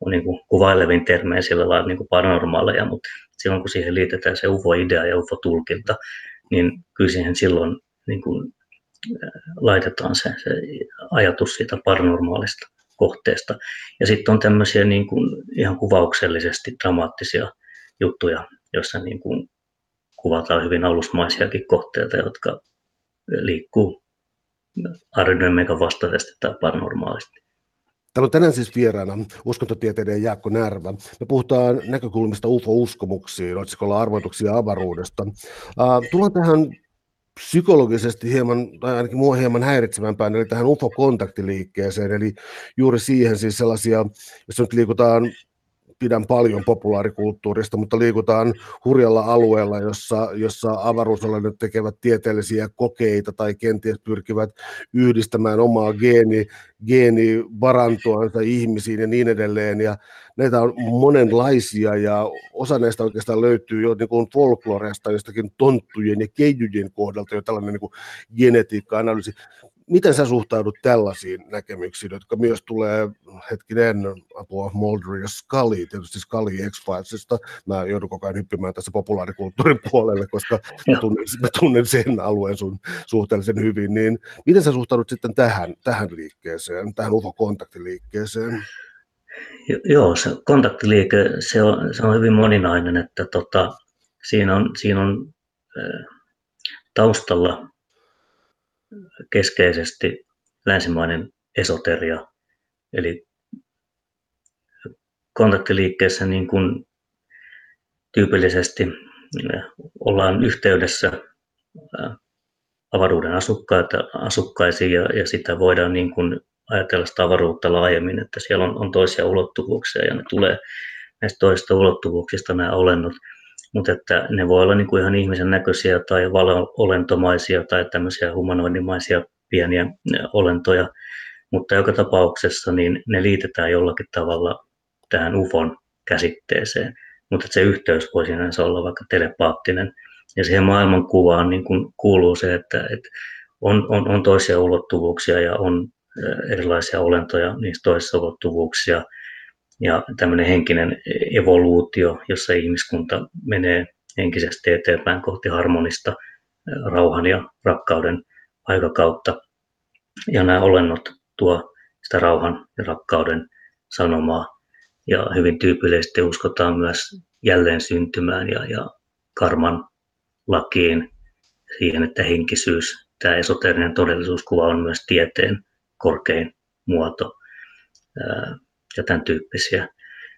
on niin kuin kuvailevin termejä sillä lailla niin kuin paranormaaleja, mutta silloin kun siihen liitetään se UFO-idea ja UFO-tulkinta, niin kyllä siihen silloin niin kuin laitetaan se, se ajatus siitä paranormaalista kohteesta. Ja sitten on tämmöisiä niin kuin ihan kuvauksellisesti dramaattisia juttuja, jossa niin kuin kuvataan hyvin alusmaisiakin kohteita, jotka liikkuu aerodynamiikan vastaisesti tai paranormaalisti. Täällä on tänään siis vieraana uskontotieteiden Jaakko Närvä. Me puhutaan näkökulmista UFO-uskomuksiin, otsikolla arvoituksia avaruudesta. Uh, tullaan tähän psykologisesti hieman, tai ainakin mua hieman häiritsevämpään, eli tähän UFO-kontaktiliikkeeseen, eli juuri siihen siis sellaisia, jos nyt liikutaan pidän paljon populaarikulttuurista, mutta liikutaan hurjalla alueella, jossa, jossa avaruusolennot tekevät tieteellisiä kokeita tai kenties pyrkivät yhdistämään omaa geeni, geenivarantoansa ihmisiin ja niin edelleen. Ja näitä on monenlaisia ja osa näistä oikeastaan löytyy jo niin folkloreasta, jostakin tonttujen ja keijujen kohdalta jo tällainen niin genetiikka-analyysi miten sä suhtaudut tällaisiin näkemyksiin, jotka myös tulee hetkinen apua Mulder ja Scully, tietysti Scully X-Filesista. Mä joudun koko ajan hyppimään tässä populaarikulttuurin puolelle, koska mä tunnen, mä tunnen sen alueen sun suhteellisen hyvin. Niin miten sä suhtaudut sitten tähän, tähän liikkeeseen, tähän UFO-kontaktiliikkeeseen? Joo, se kontaktiliike, se on, se on hyvin moninainen, että tota, siinä on, siinä on äh, taustalla keskeisesti länsimainen esoteria. Eli kontaktiliikkeessä niin kuin tyypillisesti eh, ollaan yhteydessä eh, avaruuden asukkaisiin ja, ja sitä voidaan niin kuin ajatella sitä avaruutta laajemmin, että siellä on, on toisia ulottuvuuksia ja ne tulee näistä toisista ulottuvuuksista nämä olennot mutta että ne voi olla niin kuin ihan ihmisen näköisiä tai olentomaisia tai tämmöisiä humanoidimaisia pieniä olentoja, mutta joka tapauksessa niin ne liitetään jollakin tavalla tähän UFON käsitteeseen, mutta se yhteys voi sinänsä olla vaikka telepaattinen. Ja siihen maailmankuvaan niin kuin kuuluu se, että, että on, on, on toisia ulottuvuuksia ja on erilaisia olentoja niissä toisissa ulottuvuuksia – ja tämmöinen henkinen evoluutio, jossa ihmiskunta menee henkisesti eteenpäin kohti harmonista rauhan ja rakkauden aikakautta. Ja nämä olennot tuo sitä rauhan ja rakkauden sanomaa. Ja hyvin tyypillisesti uskotaan myös jälleen syntymään ja, ja karman lakiin, siihen, että henkisyys, tämä esoterinen todellisuuskuva on myös tieteen korkein muoto ja tämän tyyppisiä.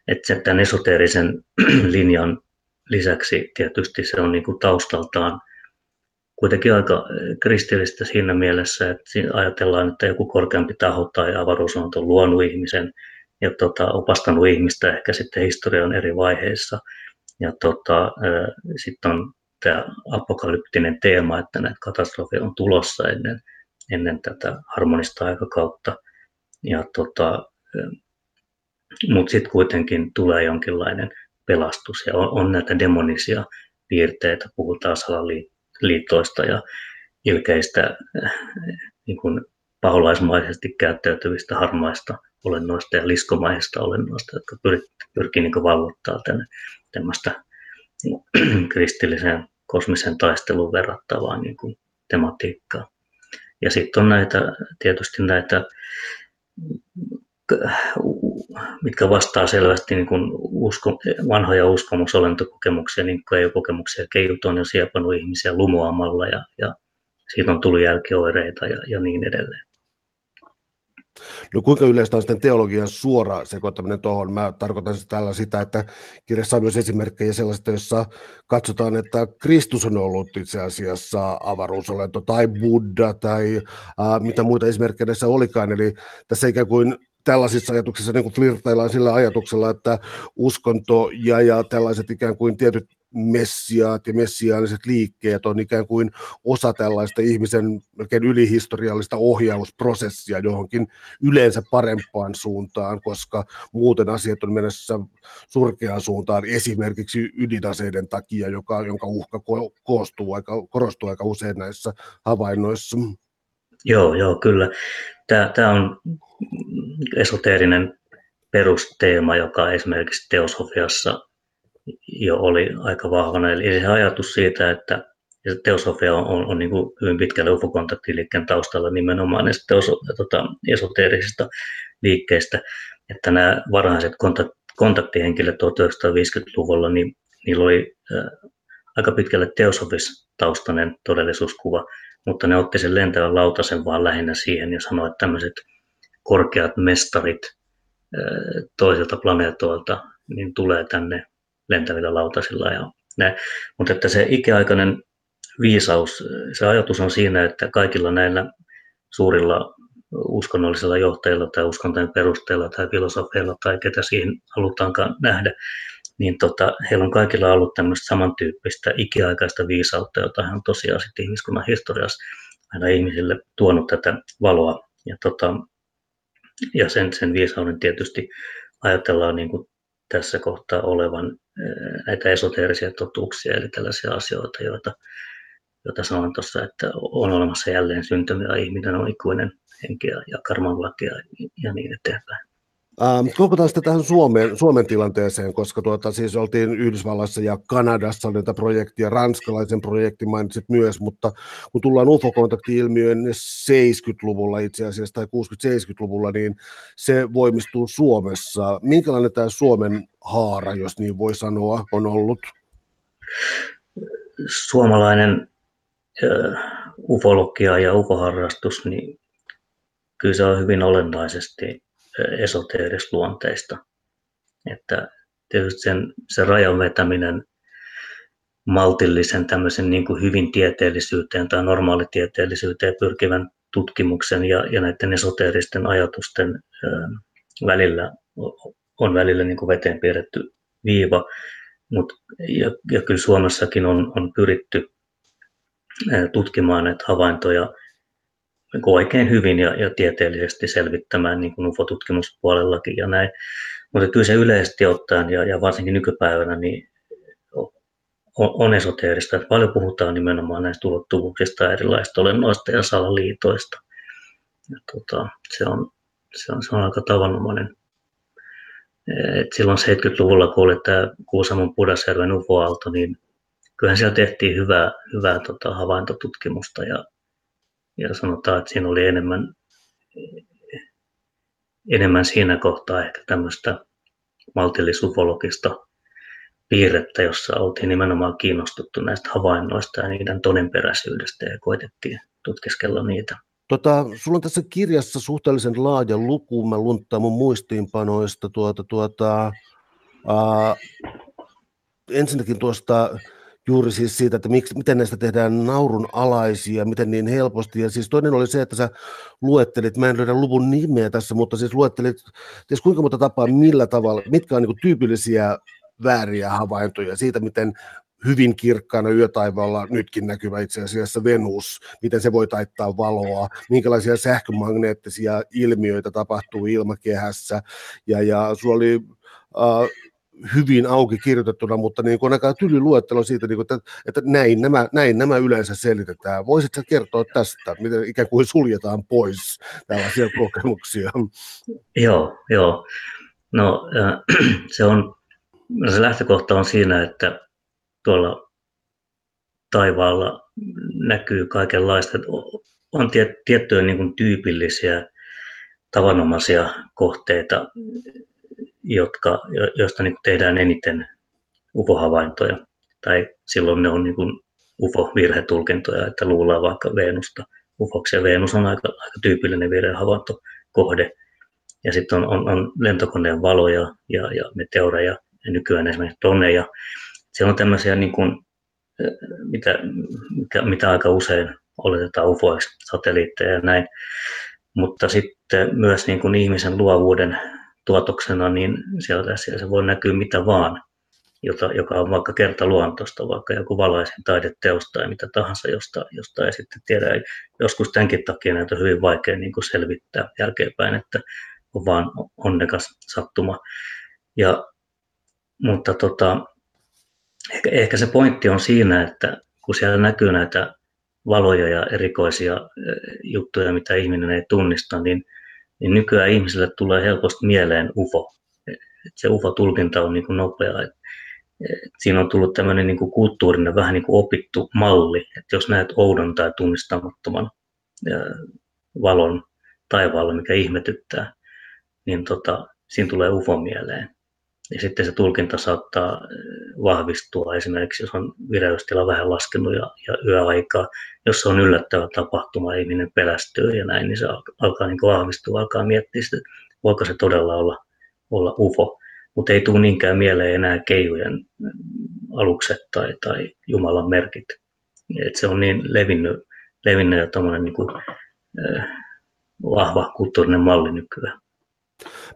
Että tämän esoteerisen [clears throat] linjan lisäksi tietysti se on niin kuin taustaltaan kuitenkin aika kristillistä siinä mielessä, että ajatellaan, että joku korkeampi taho tai avaruus on luonut ihmisen ja tota, opastanut ihmistä ehkä sitten historian eri vaiheissa. Ja tota, sitten on tämä apokalyptinen teema, että näitä katastrofeja on tulossa ennen, ennen tätä harmonista aikakautta. Ja tota, mutta sitten kuitenkin tulee jonkinlainen pelastus ja on, on näitä demonisia piirteitä, puhutaan salaliitoista ja ilkeistä äh, niin kuin paholaismaisesti käyttäytyvistä harmaista olennoista ja liskomaisista olennoista, jotka pyr, pyrkii niin vallottaa tänne tämmöistä niin [clears throat] kristilliseen kosmiseen taisteluun verrattavaa niin kuin tematiikkaa. Ja sitten on näitä, tietysti näitä mitkä vastaa selvästi niin kuin usko, vanhoja uskomusolentokokemuksia, niin kuin ei-kokemuksia. Keijut on jo siepannut ihmisiä lumoamalla ja, ja siitä on tullut jälkioireita ja, ja niin edelleen. No kuinka yleistä on sitten teologian suora sekoittaminen tuohon? Mä tarkoitan tällä sitä, että kirjassa on myös esimerkkejä sellaista, jossa katsotaan, että Kristus on ollut itse asiassa avaruusolento tai Buddha tai äh, mitä muita esimerkkejä tässä olikaan. Eli tässä ikään kuin tällaisissa ajatuksissa niin flirtaillaan sillä ajatuksella, että uskonto ja, ja tällaiset ikään kuin tietyt messiaat ja messiaaniset liikkeet on ikään kuin osa tällaista ihmisen melkein ylihistoriallista ohjausprosessia johonkin yleensä parempaan suuntaan, koska muuten asiat on mennessä surkeaan suuntaan esimerkiksi ydinaseiden takia, joka, jonka uhka koostuu aika, korostuu aika usein näissä havainnoissa. Joo, joo, kyllä. Tämä, tämä on esoteerinen perusteema, joka esimerkiksi teosofiassa jo oli aika vahvana. Eli se ajatus siitä, että teosofia on, on, on niin kuin hyvin pitkälle ufokontaktiliikkeen taustalla nimenomaan näistä teoso, tota, esoteerisista liikkeistä, että nämä varhaiset kontakt, kontaktihenkilöt 1950-luvulla, niin niillä oli äh, aika pitkälle teosofistaustainen todellisuuskuva, mutta ne otti sen lentävän lautasen vaan lähinnä siihen ja sanoi, että tämmöiset korkeat mestarit toisilta planeetoilta niin tulee tänne lentävillä lautasilla. Ja näin. Mutta että se ikiaikainen viisaus, se ajatus on siinä, että kaikilla näillä suurilla uskonnollisilla johtajilla tai uskontojen perusteella tai filosofeilla tai ketä siihen halutaankaan nähdä, niin tota, heillä on kaikilla ollut tämmöistä samantyyppistä ikiaikaista viisautta, jota hän tosiaan sitten ihmiskunnan historiassa aina ihmisille tuonut tätä valoa. Ja, tota, ja sen, sen viisauden tietysti ajatellaan niin kuin tässä kohtaa olevan näitä esoteerisia totuuksia, eli tällaisia asioita, joita, joita sanoin tuossa, että on olemassa jälleen syntymä ja ihminen on ikuinen henki ja karman lakia ja niin eteenpäin. Ähm, kokotaan sitten tähän Suomen, Suomen tilanteeseen, koska tuota, siis oltiin Yhdysvalloissa ja Kanadassa oli tätä projektia, ranskalaisen projekti mainitsit myös, mutta kun tullaan UFO-kontakti-ilmiöön 70-luvulla itse asiassa tai 60-70-luvulla, niin se voimistuu Suomessa. Minkälainen tämä Suomen haara, jos niin voi sanoa, on ollut? Suomalainen ufologia ja ufoharrastus, niin kyllä se on hyvin olennaisesti esoteerisluonteista. Että tietysti sen, sen rajan vetäminen maltillisen tämmöisen niin kuin hyvin tieteellisyyteen tai normaalitieteellisyyteen pyrkivän tutkimuksen ja, ja näiden esoteeristen ajatusten ö, välillä on välillä niin kuin veteen piirretty viiva, Mut, ja, ja kyllä Suomessakin on, on pyritty tutkimaan näitä havaintoja oikein hyvin ja, ja tieteellisesti selvittämään niin kuin UFO-tutkimuspuolellakin ja näin. Mutta kyllä se yleisesti ottaen ja, ja varsinkin nykypäivänä niin on, on esoteerista, että paljon puhutaan nimenomaan näistä ulottuvuuksista, erilaisista olennoista ja salaliitoista. Ja tota, se, on, se, on, se on aika tavanomainen. Et silloin 70-luvulla, kun oli tämä Kuusamon Pudasjärven UFO-aalto, niin kyllähän siellä tehtiin hyvää, hyvää tota, havaintotutkimusta ja ja sanotaan, että siinä oli enemmän, enemmän siinä kohtaa ehkä tämmöistä maltillisufologista piirrettä, jossa oltiin nimenomaan kiinnostuttu näistä havainnoista ja niiden todenperäisyydestä ja koitettiin tutkiskella niitä. Tota, sulla on tässä kirjassa suhteellisen laaja luku, mä lunttaan mun muistiinpanoista. Tuota, tuota, ää, ensinnäkin tuosta juuri siis siitä, että miksi, miten näistä tehdään naurun alaisia, miten niin helposti. Ja siis toinen oli se, että sä luettelit, mä en löydä luvun nimeä tässä, mutta siis luettelit, ties kuinka monta tapaa, millä tavalla, mitkä on niin tyypillisiä vääriä havaintoja siitä, miten hyvin kirkkaana yötaivaalla nytkin näkyvä itse asiassa Venus, miten se voi taittaa valoa, minkälaisia sähkömagneettisia ilmiöitä tapahtuu ilmakehässä. Ja, ja sulla oli äh, hyvin auki kirjoitettuna, mutta niin kuin aika tyly luettelo siitä, niin kuin, että, että näin, nämä, näin nämä yleensä selitetään. Voisitko kertoa tästä, miten ikään kuin suljetaan pois tällaisia kokemuksia? Joo, joo. No äh, [clears throat] se, on, se lähtökohta on siinä, että tuolla taivaalla näkyy kaikenlaista. On tiettyjä niin kuin tyypillisiä tavanomaisia kohteita, jotka, joista niin tehdään eniten UFO-havaintoja. Tai silloin ne on niin UFO-virhetulkintoja, että luullaan vaikka Venusta UFOksi. Ja Venus on aika, aika tyypillinen virhehavaintokohde. Ja sitten on, on, on lentokoneen valoja ja, ja meteoreja ja nykyään esimerkiksi toneja. Siellä on tämmöisiä, niin kuin, mitä, mitä, mitä aika usein oletetaan UFOiksi, satelliitteja ja näin. Mutta sitten myös niin kuin ihmisen luovuuden tuotoksena, niin sieltä se voi näkyä mitä vaan, jota, joka on vaikka kertaluontoista, vaikka joku valaisen taideteos tai mitä tahansa, josta, josta ei sitten tiedä. Joskus tämänkin takia näitä on hyvin vaikea niin kuin selvittää jälkeenpäin, että on vaan onnekas sattuma. Ja, mutta tota, ehkä, ehkä se pointti on siinä, että kun siellä näkyy näitä valoja ja erikoisia juttuja, mitä ihminen ei tunnista, niin – niin nykyään ihmisille tulee helposti mieleen UFO. Et se UFO-tulkinta on niin kuin nopea. Et, et siinä on tullut tämmöinen niin kuin kulttuurinen, vähän niin kuin opittu malli, että jos näet oudon tai tunnistamattoman ja valon taivaalla, mikä ihmetyttää, niin tota, siinä tulee UFO mieleen. Ja sitten se tulkinta saattaa äh, vahvistua esimerkiksi, jos on vireystila vähän laskenut ja, ja yöaikaa, jos on yllättävä tapahtuma, ihminen pelästyy ja näin, niin se alkaa, alkaa niin vahvistua, alkaa miettiä sitä, voiko se todella olla, olla UFO. Mutta ei tule niinkään mieleen enää keijujen mm, alukset tai, tai Jumalan merkit. Et se on niin levinnyt, levinnyt ja niin kuin, äh, vahva kulttuurinen malli nykyään.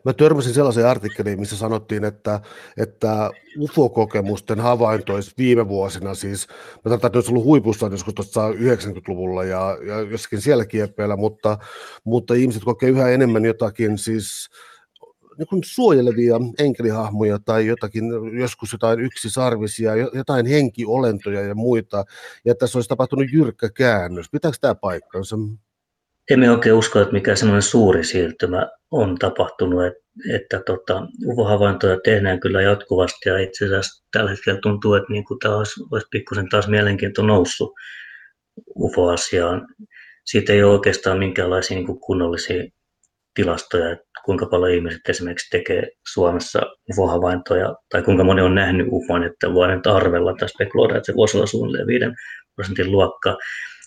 Mä törmäsin sellaiseen artikkeliin, missä sanottiin, että, että UFO-kokemusten havaintois viime vuosina, siis mä tarkoitan, että olisi ollut huipussa joskus tuossa 90-luvulla ja, ja jossakin siellä kieppeillä, mutta, mutta ihmiset kokee yhä enemmän jotakin siis niin kuin suojelevia enkelihahmoja tai jotakin, joskus jotain yksisarvisia, jotain henkiolentoja ja muita, ja tässä olisi tapahtunut jyrkkä käännös. Pitääkö tämä paikkansa? Emme oikein usko, että mikä semmoinen suuri siirtymä on tapahtunut, että, että tota, UFO-havaintoja tehdään kyllä jatkuvasti ja itse asiassa tällä hetkellä tuntuu, että niin kuin tämä olisi, olisi pikkusen taas mielenkiinto noussut UFO-asiaan. Siitä ei ole oikeastaan minkäänlaisia niin kuin kunnollisia tilastoja, että kuinka paljon ihmiset esimerkiksi tekee Suomessa UFO-havaintoja tai kuinka moni on nähnyt UFOn, että voidaan arvella tai spekuloida, että se voisi olla suunnilleen 5 prosentin luokka.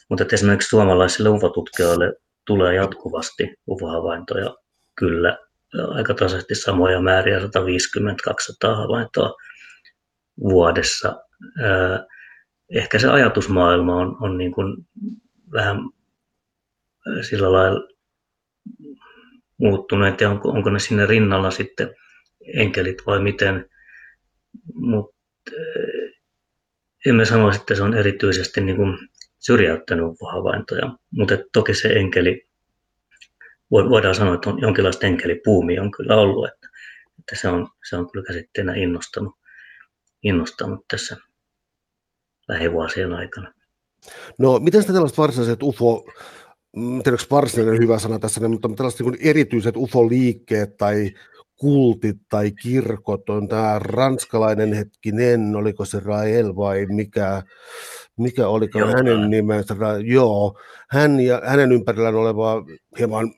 Mutta esimerkiksi suomalaisille UFO-tutkijoille tulee jatkuvasti UFO-havaintoja kyllä aika tasaisesti samoja määriä, 150-200 havaintoa vuodessa. Ehkä se ajatusmaailma on, on niin kuin vähän sillä lailla muuttunut, ja onko, onko ne sinne rinnalla sitten enkelit vai miten, mutta emme sanoisi, että se on erityisesti niin kuin syrjäyttänyt havaintoja, mutta toki se enkeli, voidaan sanoa, että on jonkinlaista enkelipuumi on kyllä ollut, että, että se, on, se on kyllä käsitteenä innostanut, innostanut tässä lähivuosien aikana. No, miten sitä tällaiset varsinaiset UFO, tiedätkö varsinainen hyvä sana tässä, mutta tällaiset niin erityiset UFO-liikkeet tai kultit tai kirkot on tämä ranskalainen hetkinen, oliko se Rael vai mikä, mikä oli hänen nimensä, joo, hän ja hänen ympärillään oleva hieman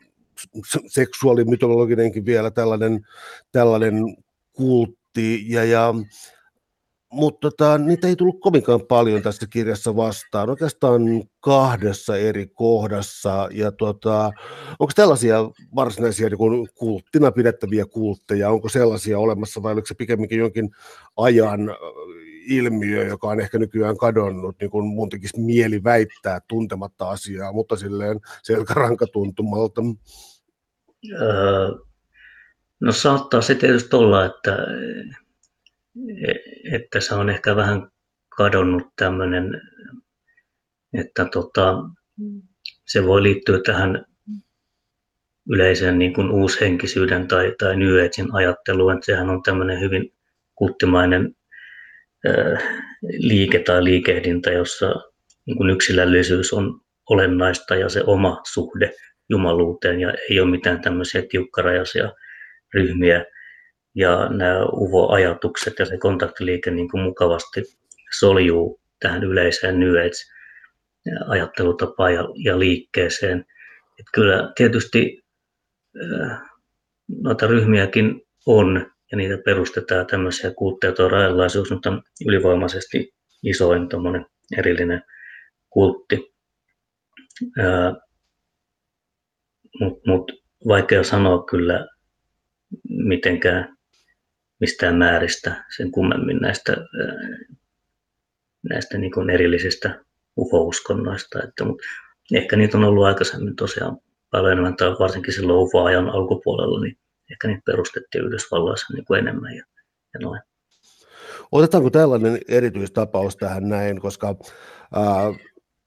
seksuaalimytologinenkin vielä tällainen, tällainen kultti, ja, ja mutta tota, niitä ei tullut kovinkaan paljon tässä kirjassa vastaan, oikeastaan kahdessa eri kohdassa. Ja tota, onko tällaisia varsinaisia niin kulttina pidettäviä kultteja, onko sellaisia olemassa vai oliko se pikemminkin jonkin ajan ilmiö, joka on ehkä nykyään kadonnut, niin kuin mun tekisi mieli väittää tuntematta asiaa, mutta silleen selkärankatuntumalta. Öö, no saattaa se tietysti olla, että, että se on ehkä vähän kadonnut tämmöinen, että tota, se voi liittyä tähän yleiseen niin kuin uushenkisyyden tai, tai New Agein ajatteluun, että sehän on tämmöinen hyvin kulttimainen liike tai liikehdintä, jossa niin yksilöllisyys on olennaista ja se oma suhde jumaluuteen ja ei ole mitään tämmöisiä tiukkarajaisia ryhmiä. Ja nämä uvo-ajatukset ja se kontaktiliike niin kuin mukavasti soljuu tähän yleiseen New Age-ajattelutapaan ja, ja liikkeeseen. Että kyllä tietysti noita ryhmiäkin on, ja niitä perustetaan tämmöisiä kultteja, tuo rajanlaisuus, mutta ylivoimaisesti isoin erillinen kultti. Mutta mut, vaikea sanoa kyllä mitenkään mistään määristä sen kummemmin näistä, näistä niin kuin erillisistä UFO-uskonnoista. Että, mutta ehkä niitä on ollut aikaisemmin tosiaan paljon enemmän, tai varsinkin silloin UFO-ajan alkupuolella, niin ehkä niitä perustettiin Yhdysvalloissa niin kuin enemmän ja, ja noin. Otetaanko tällainen erityistapaus tähän näin, koska ää,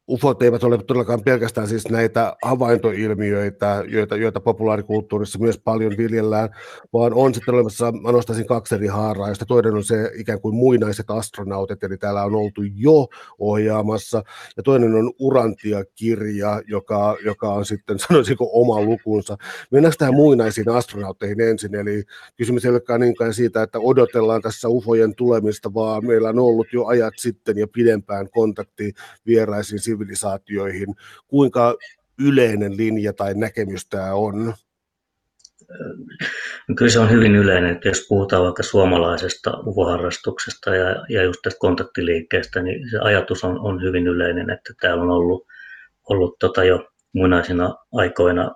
ufot eivät ole todellakaan pelkästään siis näitä havaintoilmiöitä, joita, joita populaarikulttuurissa myös paljon viljellään, vaan on sitten olemassa, mä nostaisin kaksi eri haaraa, josta toinen on se ikään kuin muinaiset astronautit, eli täällä on oltu jo ohjaamassa, ja toinen on Urantia-kirja, joka, joka on sitten, [laughs] sanoisinko, oma lukunsa. Mennäänkö tähän muinaisiin astronautteihin ensin, eli kysymys ei olekaan niinkään siitä, että odotellaan tässä ufojen tulemista, vaan meillä on ollut jo ajat sitten ja pidempään kontakti vieraisiin sivilisaatioihin. Kuinka yleinen linja tai näkemys tämä on? Kyllä se on hyvin yleinen, että jos puhutaan vaikka suomalaisesta uvoharrastuksesta ja, ja just tästä kontaktiliikkeestä, niin se ajatus on, on hyvin yleinen, että täällä on ollut, ollut tota jo muinaisina aikoina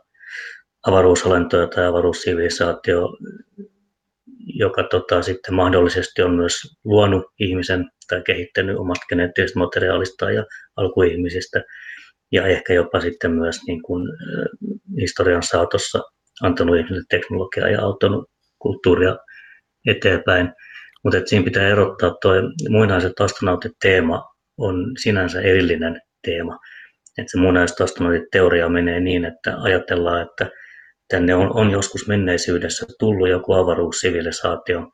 avaruusolentoja tai avaruussivilisaatio, joka tota, sitten mahdollisesti on myös luonut ihmisen tai kehittänyt omasta geneettisestä materiaalista ja alkuihmisistä. ja ehkä jopa sitten myös niin kuin, historian saatossa antanut ihmisille teknologiaa ja auttanut kulttuuria eteenpäin. Mutta siinä pitää erottaa tuo muinaiset astronautit teema on sinänsä erillinen teema. Että se muinaiset astronautit teoria menee niin, että ajatellaan, että tänne on, on joskus menneisyydessä tullut joku avaruussivilisaatio,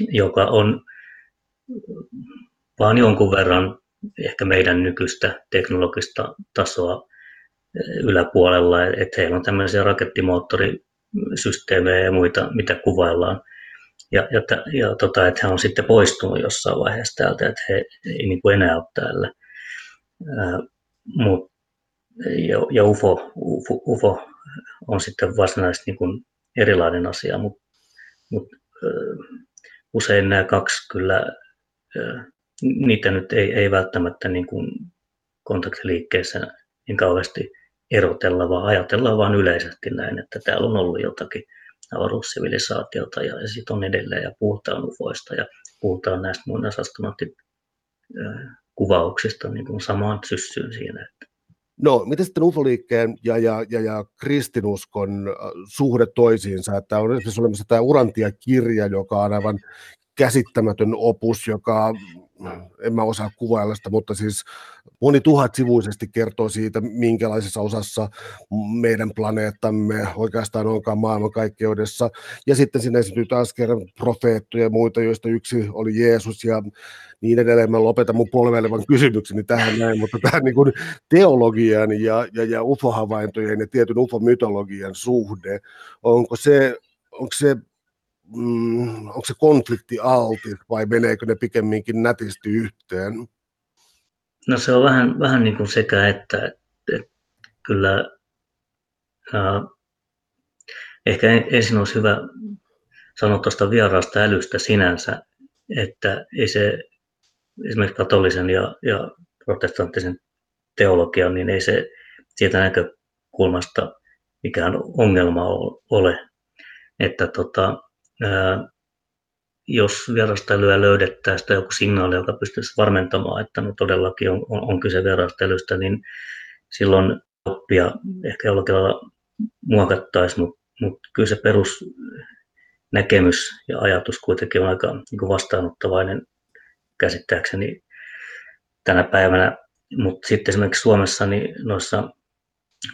joka on vaan jonkun verran ehkä meidän nykyistä teknologista tasoa yläpuolella, että heillä on tämmöisiä rakettimoottorisysteemejä ja muita, mitä kuvaillaan. Ja, ja, ja tota, että he on sitten poistunut jossain vaiheessa täältä, että he ei niin kuin enää ole täällä. Ää, mut, ja, ja UFO, UFO, UFO on sitten varsinaisesti niin kuin erilainen asia, mutta mut, usein nämä kaksi kyllä, niitä nyt ei, ei välttämättä niin kuin kontaktiliikkeessä niin kauheasti erotella, vaan ajatellaan vain yleisesti näin, että täällä on ollut jotakin avaruussivilisaatiota ja, sitten on edelleen ja puhutaan ufoista ja puhutaan näistä muinaisastronautikuvauksista niin kuin samaan syssyyn siinä. Että No, miten sitten ufoliikkeen ja, ja, ja, ja kristinuskon suhde toisiinsa? Että on esimerkiksi olemassa tämä Urantia-kirja, joka on aivan käsittämätön opus, joka en mä osaa kuvailla sitä, mutta siis moni tuhat sivuisesti kertoo siitä, minkälaisessa osassa meidän planeettamme oikeastaan onkaan maailmankaikkeudessa. Ja sitten sinne esiintyy taas kerran profeettuja ja muita, joista yksi oli Jeesus ja niin edelleen. Mä lopetan mun polveilevan kysymykseni tähän näin, mutta tähän niin teologian ja, ja, ja ufo-havaintojen ja tietyn ufomytologian suhde, onko se, onko se mm, onko se konflikti alti vai meneekö ne pikemminkin nätisti yhteen? No se on vähän, vähän niin kuin sekä että, että kyllä äh, ehkä ensin olisi hyvä sanoa tuosta vieraasta älystä sinänsä, että ei se esimerkiksi katolisen ja, ja protestanttisen teologian, niin ei se siitä näkökulmasta mikään ongelma ole. Että tota, jos vierastelyä löydettäisiin tai joku signaali, joka pystyisi varmentamaan, että no todellakin on, on, on kyse vierastelystä, niin silloin oppia ehkä jollakin lailla muokattaisiin, mutta mut kyllä se perusnäkemys ja ajatus kuitenkin on aika niin vastaanottavainen käsittääkseni tänä päivänä. Mutta sitten esimerkiksi Suomessa niin noissa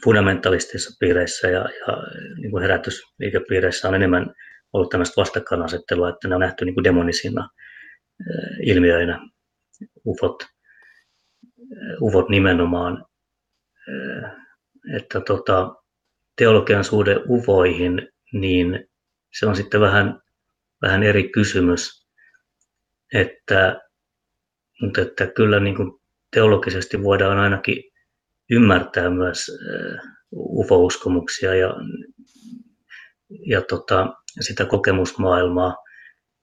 fundamentalistisissa piireissä ja, ja niin herätysliikepiireissä on enemmän ollut tämmöistä vastakkainasettelua, että ne on nähty niin demonisina ilmiöinä, ufot, ufot nimenomaan. Että tota, teologian suhde ufoihin, niin se on sitten vähän, vähän eri kysymys. Että, mutta että kyllä niin kuin teologisesti voidaan ainakin ymmärtää myös ufo-uskomuksia ja, ja tota, sitä kokemusmaailmaa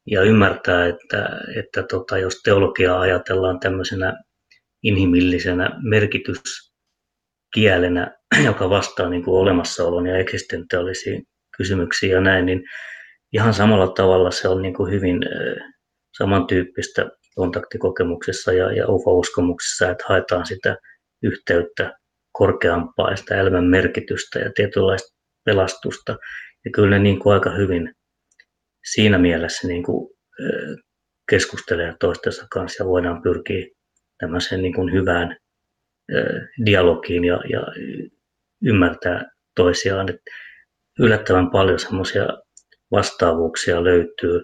ja ymmärtää, että, että tota, jos teologiaa ajatellaan tämmöisenä inhimillisenä merkityskielenä, [clears throat] joka vastaa niin kuin olemassaolon ja eksistentiaalisiin kysymyksiin ja näin, niin ihan samalla tavalla se on niin kuin hyvin samantyyppistä kontaktikokemuksessa ja, ja ufo-uskomuksessa, että haetaan sitä yhteyttä korkeampaa ja sitä elämän merkitystä ja tietynlaista pelastusta ja kyllä niin kuin aika hyvin siinä mielessä niin kuin, keskustelee toistensa kanssa ja voidaan pyrkiä tämmöiseen niin kuin hyvään dialogiin ja, ja ymmärtää toisiaan. Et yllättävän paljon semmoisia vastaavuuksia löytyy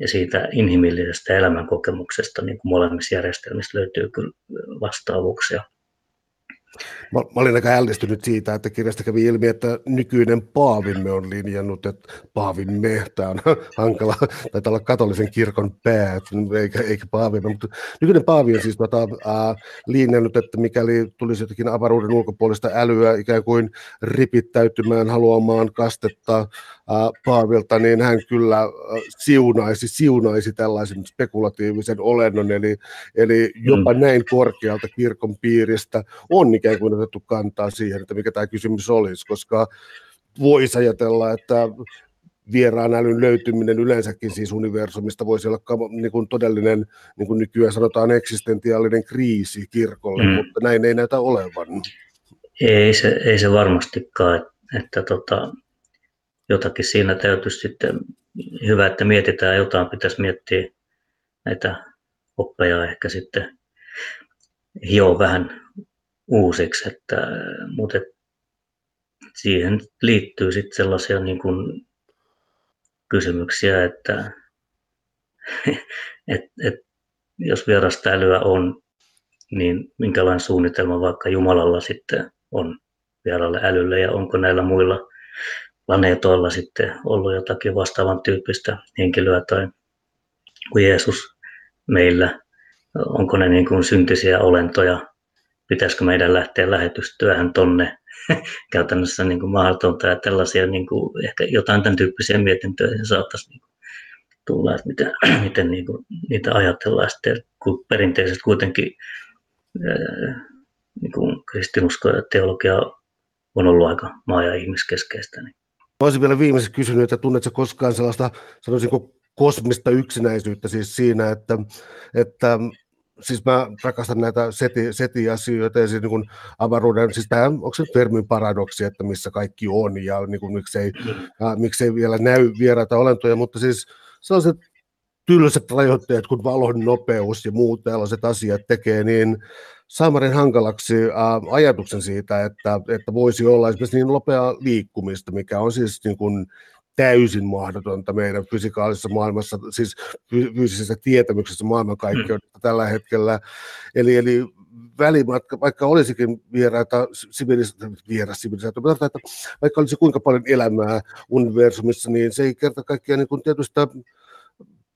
ja siitä inhimillisestä elämänkokemuksesta niin kuin molemmissa järjestelmissä löytyy kyllä vastaavuuksia. Mä, mä olin aika ällistynyt siitä, että kirjasta kävi ilmi, että nykyinen paavimme on linjannut, että paavimme, tämä on [laughs] hankala, taitaa olla katolisen kirkon pää, eikä, eikä paavimme, mutta nykyinen paavi on siis tota, äh, linjannut, että mikäli tulisi jotakin avaruuden ulkopuolista älyä ikään kuin ripittäytymään haluamaan kastetta äh, paavilta, niin hän kyllä äh, siunaisi, siunaisi tällaisen spekulatiivisen olennon, eli, eli jopa mm. näin korkealta kirkon piiristä on ikään kuin otettu kantaa siihen, että mikä tämä kysymys olisi, koska voisi ajatella, että vieraan älyn löytyminen yleensäkin siis universumista voisi olla niin kuin todellinen, niin kuin nykyään sanotaan, eksistentiaalinen kriisi kirkolle, mm. mutta näin ei näytä olevan. Ei se, ei se varmastikaan, että, että tota, jotakin siinä täytyisi sitten, hyvä, että mietitään jotain, pitäisi miettiä näitä oppeja ehkä sitten hio vähän uusiksi, että, mutta siihen liittyy sitten sellaisia niin kuin kysymyksiä, että [laughs] et, et, jos vierasta älyä on, niin minkälainen suunnitelma vaikka Jumalalla sitten on vieralle älylle ja onko näillä muilla planeetoilla sitten ollut jotakin vastaavan tyyppistä henkilöä tai kuin Jeesus meillä, onko ne niin kuin syntisiä olentoja, pitäisikö meidän lähteä lähetystyöhön tonne [laughs] käytännössä niin kuin mahdotonta ja tällaisia niin kuin ehkä jotain tämän tyyppisiä mietintöjä saattaisi niin kuin tulla, että [clears throat] miten, miten niin kuin niitä ajatellaan sitten, kun perinteisesti kuitenkin niin kuin kristinusko ja teologia on ollut aika maa- ja ihmiskeskeistä. Niin. Mä olisin vielä viimeisen kysynyt, että tunnetko koskaan sellaista, sanoisinko kosmista yksinäisyyttä siis siinä, että, että siis mä rakastan näitä seti, seti-asioita ja siis niin kuin avaruuden, siis tämä, onko se termin paradoksi, että missä kaikki on ja niin kuin, miksei, äh, miksei vielä näy vieraita olentoja, mutta siis sellaiset tylsät rajoitteet kuin valon nopeus ja muut tällaiset asiat tekee niin saamarin hankalaksi äh, ajatuksen siitä, että, että voisi olla esimerkiksi niin nopeaa liikkumista, mikä on siis niin kuin täysin mahdotonta meidän fysikaalisessa maailmassa, siis fyysisessä tietämyksessä maailmankaikkeudesta mm. tällä hetkellä. Eli, eli välimatka, vaikka olisikin vieraita vieras että vaikka olisi kuinka paljon elämää universumissa, niin se ei kerta kaikkiaan niin tietystä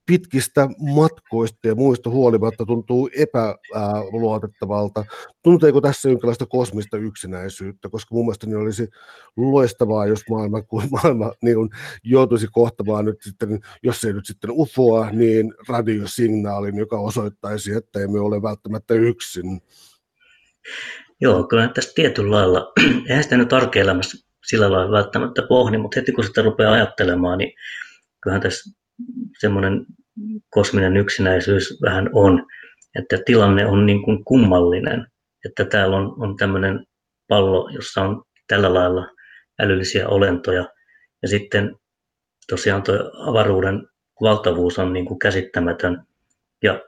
pitkistä matkoista ja muista huolimatta tuntuu epäluotettavalta. Tunteeko tässä jonkinlaista kosmista yksinäisyyttä, koska mun mielestä niin olisi loistavaa, jos maailma, kun maailma niin kuin joutuisi kohtamaan nyt sitten, jos ei nyt sitten ufoa, niin radiosignaalin, joka osoittaisi, että emme ole välttämättä yksin. Joo, kyllä tässä tietyllä lailla, [clears throat] eihän sitä nyt arkielämässä sillä lailla välttämättä pohdi, mutta heti kun sitä rupeaa ajattelemaan, niin kyllähän tässä semmoinen kosminen yksinäisyys vähän on, että tilanne on niin kuin kummallinen, että täällä on, on tämmöinen pallo, jossa on tällä lailla älyllisiä olentoja, ja sitten tosiaan tuo avaruuden valtavuus on niin kuin käsittämätön, ja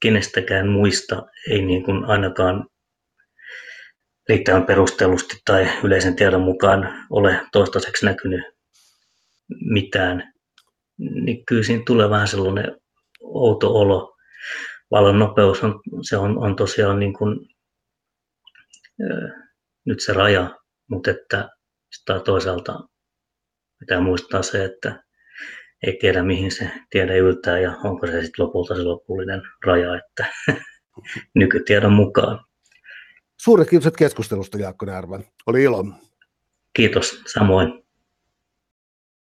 kenestäkään muista ei niin kuin ainakaan riittävän perustellusti tai yleisen tiedon mukaan ole toistaiseksi näkynyt mitään niin kyllä siinä tulee vähän sellainen outo olo. Valon nopeus on, se on, on tosiaan niin kuin, ö, nyt se raja, mutta että sitä toisaalta pitää muistaa se, että ei tiedä mihin se tiede yltää ja onko se sitten lopulta se lopullinen raja, että [laughs] nykytiedon mukaan. Suuret kiitokset keskustelusta Jaakko Närvän. Oli ilo. Kiitos, samoin.